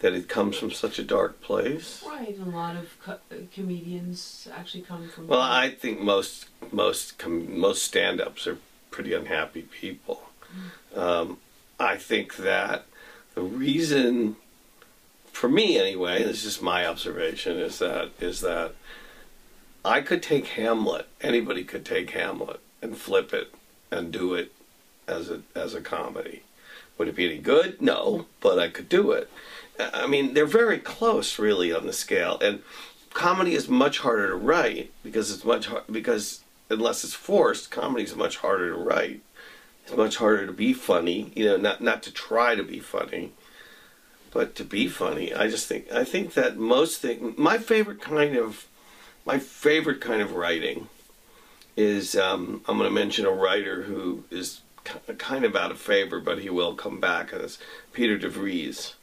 that it comes from such a dark place. Right, a lot of co- uh, comedians actually come from. Well, I think most most com- most stand-ups are pretty unhappy people. Um, I think that the reason, for me anyway, this is my observation, is that is that I could take Hamlet. Anybody could take Hamlet and flip it and do it as a as a comedy. Would it be any good? No, but I could do it. I mean, they're very close, really, on the scale. And comedy is much harder to write because it's much because unless it's forced, comedy is much harder to write. It's much harder to be funny. You know, not not to try to be funny, but to be funny. I just think I think that most thing. My favorite kind of my favorite kind of writing is um, I'm going to mention a writer who is kind of out of favor, but he will come back, it's Peter DeVries,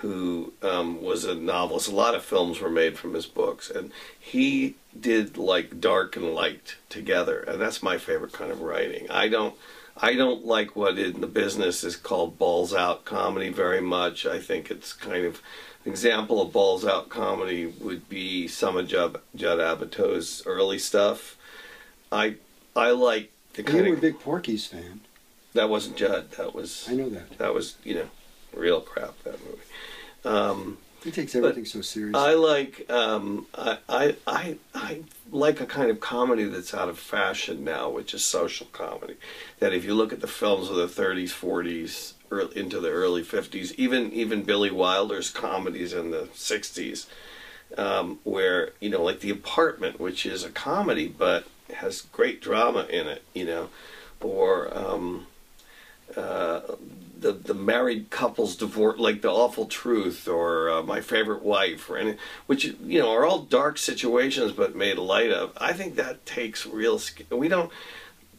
who um, was a novelist. A lot of films were made from his books, and he did like dark and light together, and that's my favorite kind of writing. I don't. I don't like what in the business is called balls out comedy very much. I think it's kind of an example of balls out comedy would be some of Judd, Judd Apatow's early stuff. I I like the kind you were a big Porky's fan. that wasn't Judd. That was I know that. that was you know real crap that movie. Um, He takes everything so seriously. I like um, I, I I I like a kind of comedy that's out of fashion now, which is social comedy. That if you look at the films of the 30s, 40s, early, into the early 50s, even even Billy Wilder's comedies in the 60s, um, where you know, like The Apartment, which is a comedy but has great drama in it, you know, or um, uh, the the married couples divorce, like the awful truth, or uh, my favorite wife, or any, which you know are all dark situations but made light of. I think that takes real. sk- We don't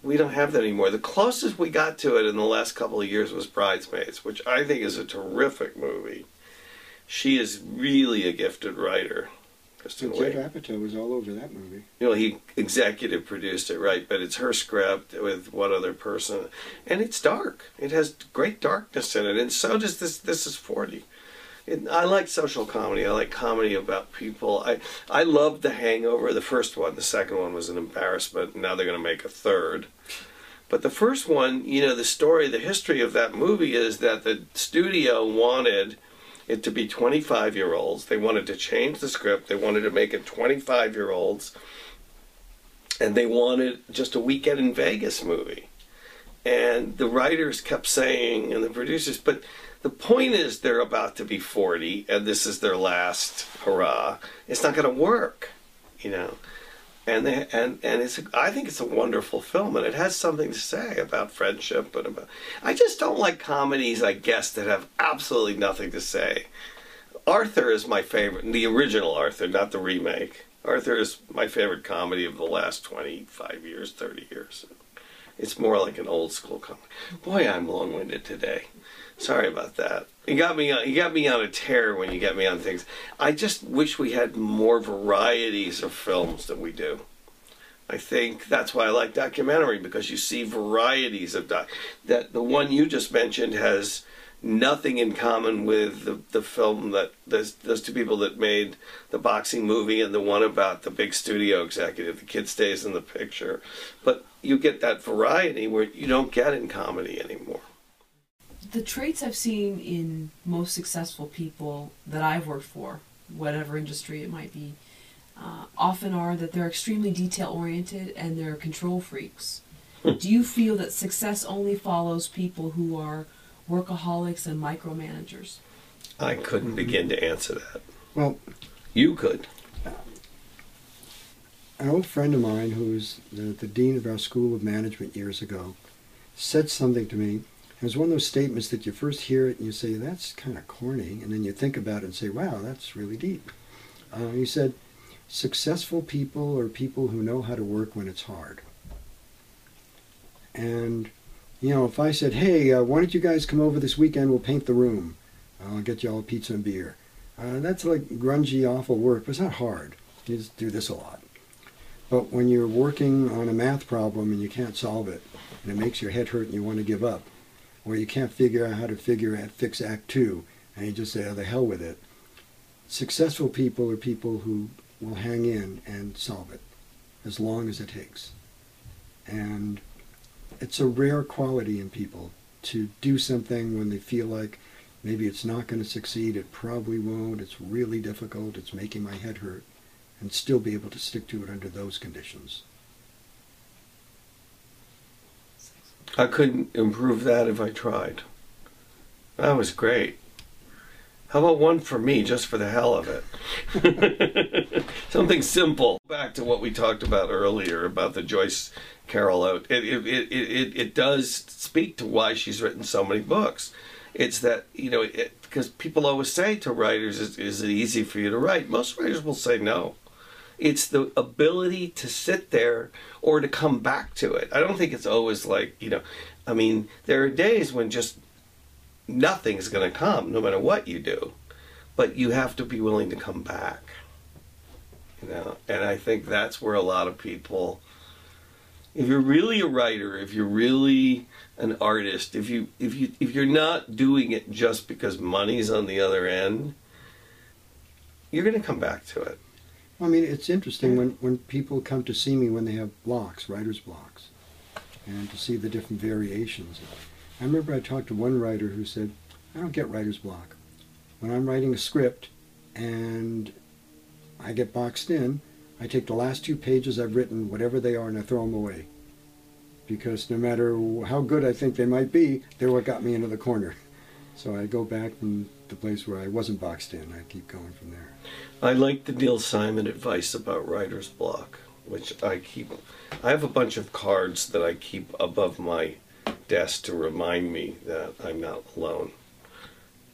we don't have that anymore. The closest we got to it in the last couple of years was Bridesmaids, which I think is a terrific movie. She is really a gifted writer. Kristen So Judd Apatow was all over that movie. You know, he executive produced it, right? But it's her script with one other person, and it's dark. It has great darkness in it, and so does this. This is forty. It, I like social comedy. I like comedy about people. I I loved The Hangover, the first one. The second one was an embarrassment. Now they're going to make a third. But the first one, you know, the story, the history of that movie is that the studio wanted it to be 25 year olds. They wanted to change the script. They wanted to make it 25 year olds. And they wanted just a weekend in Vegas movie. And the writers kept saying, and the producers, but the point is they're about to be 40 and this is their last hurrah. It's not going to work, you know. And they, and and it's I think it's a wonderful film and it has something to say about friendship and about I just don't like comedies I guess that have absolutely nothing to say. Arthur is my favorite, the original Arthur, not the remake. Arthur is my favorite comedy of the last 25 years, 30 years. It's more like an old school comedy. Boy, I'm long-winded today. Sorry about that. You got me. You got me on a tear when you get me on things. I just wish we had more varieties of films than we do. I think that's why I like documentary because you see varieties of doc. That the one you just mentioned has nothing in common with the, the film that those those two people that made the boxing movie and the one about the big studio executive. The kid stays in the picture, but you get that variety where you don't get in comedy anymore the traits I've seen in most successful people that I've worked for, whatever industry it might be, uh, often are that they're extremely detail oriented and they're control freaks. Hmm. Do you feel that success only follows people who are workaholics and micromanagers? I couldn't begin to answer that. Well, you could. An old friend of mine who was the, the dean of our school of management years ago said something to me it was one of those statements that you first hear it and you say, that's kind of corny. And then you think about it and say, wow, that's really deep. Uh, he said, successful people are people who know how to work when it's hard. And, you know, if I said, hey, uh, why don't you guys come over this weekend? We'll paint the room. I'll get you all pizza and beer. Uh, that's like grungy, awful work, but it's not hard. You just do this a lot. But when you're working on a math problem and you can't solve it, and it makes your head hurt and you want to give up, or you can't figure out how to figure out fix Act Two, and you just say, "Oh, the hell with it." Successful people are people who will hang in and solve it, as long as it takes. And it's a rare quality in people to do something when they feel like maybe it's not going to succeed, it probably won't, it's really difficult, it's making my head hurt, and still be able to stick to it under those conditions. I couldn't improve that if I tried. That was great. How about one for me, just for the hell of it? Something simple. Back to what we talked about earlier about the Joyce Carol Oates. It, it, it, it, it does speak to why she's written so many books. It's that, you know, because people always say to writers, is, is it easy for you to write? Most writers will say no. It's the ability to sit there or to come back to it. I don't think it's always like, you know, I mean, there are days when just nothing's going to come, no matter what you do. But you have to be willing to come back. You know, and I think that's where a lot of people if you're really a writer, if you're really an artist, if you if you if you're not doing it just because money's on the other end, you're going to come back to it. I mean, it's interesting when, when people come to see me when they have blocks, writer's blocks, and to see the different variations. I remember I talked to one writer who said, I don't get writer's block. When I'm writing a script and I get boxed in, I take the last two pages I've written, whatever they are, and I throw them away. Because no matter how good I think they might be, they're what got me into the corner. So I go back from the place where I wasn't boxed in. I keep going from there. I like the Neil Simon advice about writer's block, which I keep. I have a bunch of cards that I keep above my desk to remind me that I'm not alone.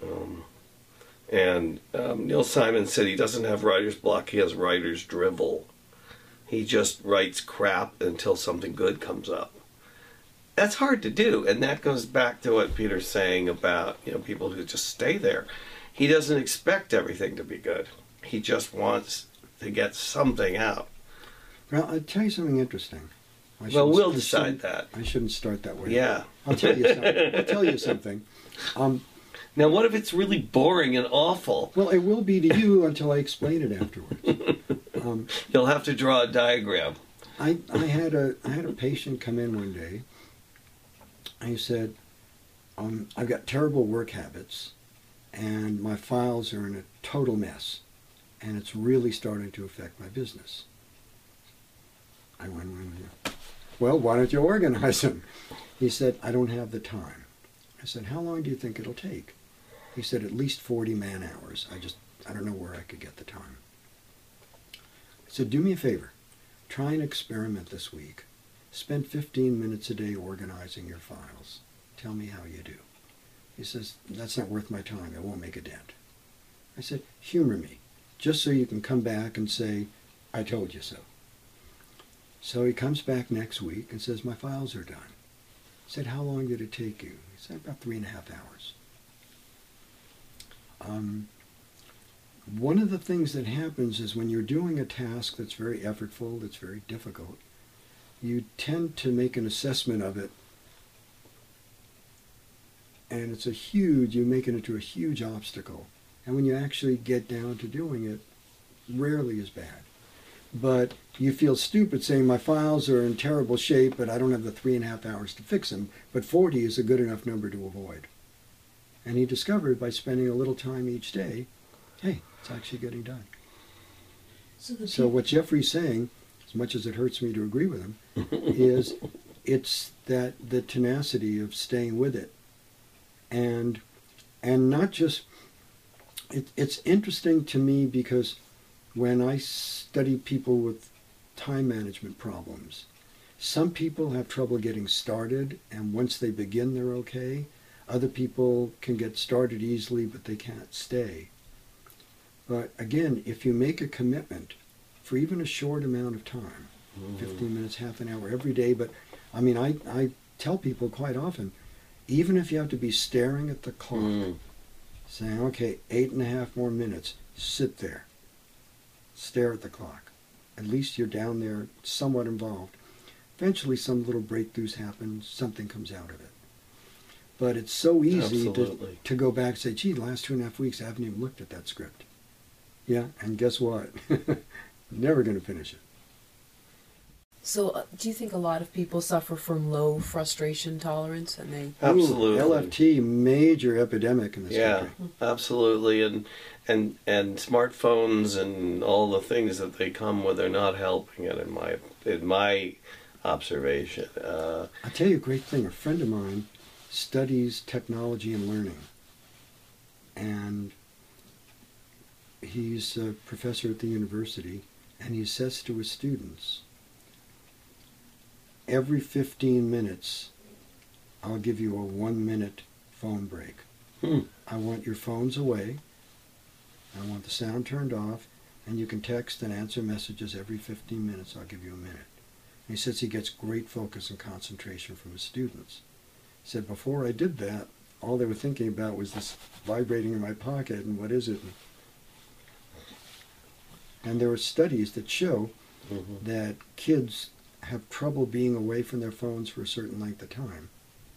Um, and um, Neil Simon said he doesn't have writer's block, he has writer's drivel. He just writes crap until something good comes up that's hard to do and that goes back to what peter's saying about you know people who just stay there he doesn't expect everything to be good he just wants to get something out. Well i'll tell you something interesting. Well we'll decide that. I shouldn't start that way. Yeah. I'll tell you something i'll tell you something. Um, now what if it's really boring and awful? Well it will be to you until i explain it afterwards. Um, you'll have to draw a diagram. I, I had a I had a patient come in one day. He said, um, I've got terrible work habits and my files are in a total mess and it's really starting to affect my business. I went, well, why don't you organize them? He said, I don't have the time. I said, how long do you think it'll take? He said at least 40 man hours. I just, I don't know where I could get the time. I said, do me a favor. Try and experiment this week. Spend 15 minutes a day organizing your files. Tell me how you do. He says, that's not worth my time. It won't make a dent. I said, humor me, just so you can come back and say, I told you so. So he comes back next week and says, my files are done. I said, how long did it take you? He said, about three and a half hours. Um, one of the things that happens is when you're doing a task that's very effortful, that's very difficult, you tend to make an assessment of it and it's a huge you make it into a huge obstacle and when you actually get down to doing it rarely is bad. But you feel stupid saying my files are in terrible shape but i don't have the three and a half hours to fix them. But 40 is a good enough number to avoid. And he discovered by spending a little time each day hey it's actually getting done. So the so what jeffrey's saying as much as it hurts me to agree with him is it's that the tenacity of staying with it. And and not just it, it's interesting to me because when i study people with time management problems some people have trouble getting started and once they begin they're okay other people can get started easily but they can't stay but again if you make a commitment for even a short amount of time 15 minutes, half an hour every day. But I mean, I, I tell people quite often, even if you have to be staring at the clock, Mm. Saying, okay, eight and a half more minutes, sit there, stare at the clock. At least you're down there somewhat involved. Eventually, some little breakthroughs happen, something comes out of it. But it's so easy to, to go back and say, gee, the last two and a half weeks I haven't even looked at that script. Yeah, and guess what? Never going to finish it. So, uh, do you think a lot of people suffer from low frustration tolerance, and they? Absolutely. Ooh, LFT, major epidemic in this yeah, country. absolutely, and and and smartphones and all the things that they come with are not helping it. In my in my observation, uh, I'll tell you a great thing. A friend of mine studies technology and learning. And he's a professor at the university, and he says to his students, every 15 minutes, I'll give you a one minute phone break. Hmm. I want your phones away. I want the sound turned off, and you can text and answer messages every 15 minutes. I'll give you a minute. And he says he gets great focus and concentration from his students. He said, before I did that, all they were thinking about was this vibrating in my pocket and what is it? And there are studies that show mhm. that kids have trouble being away from their phones for a certain length of time.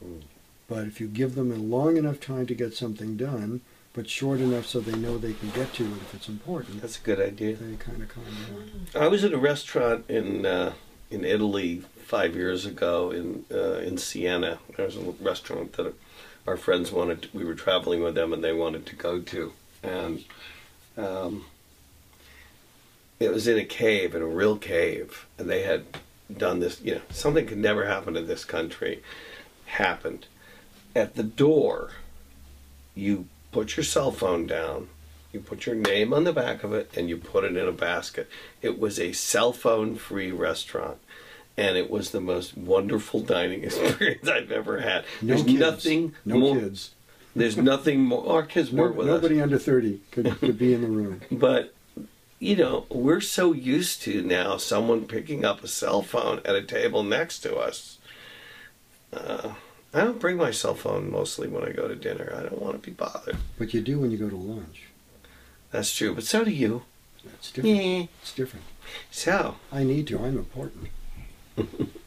Mm. But if you give them a long enough time to get something done, but short enough so they know they can get to it if it's important, that's a good idea. they kind of calm down. I was at a restaurant in uh, in Italy five years ago in uh, in Siena. There was a restaurant that our friends wanted. To, we were traveling with them, and they wanted to go to, and um, it was in a cave, in a real cave, and they had done this. You know, something could never happen in this country. Happened at the door. You put your cell phone down. You put your name on the back of it and you put it in a basket. It was a cell phone free restaurant. And it was the most wonderful dining experience I've ever had. No There's kids. nothing No more. kids. There's nothing more. Our kids No, work with us. nobody under 30 could, could be in the room. But, you know, we're so used to now someone picking up a cell phone at a table next to us. Uh, I don't bring my cell phone mostly when I go to dinner. I don't want to be bothered. But you do when you go to lunch. That's true. But so do you. It's different. Yeah. It's different. So, I need to. I'm important.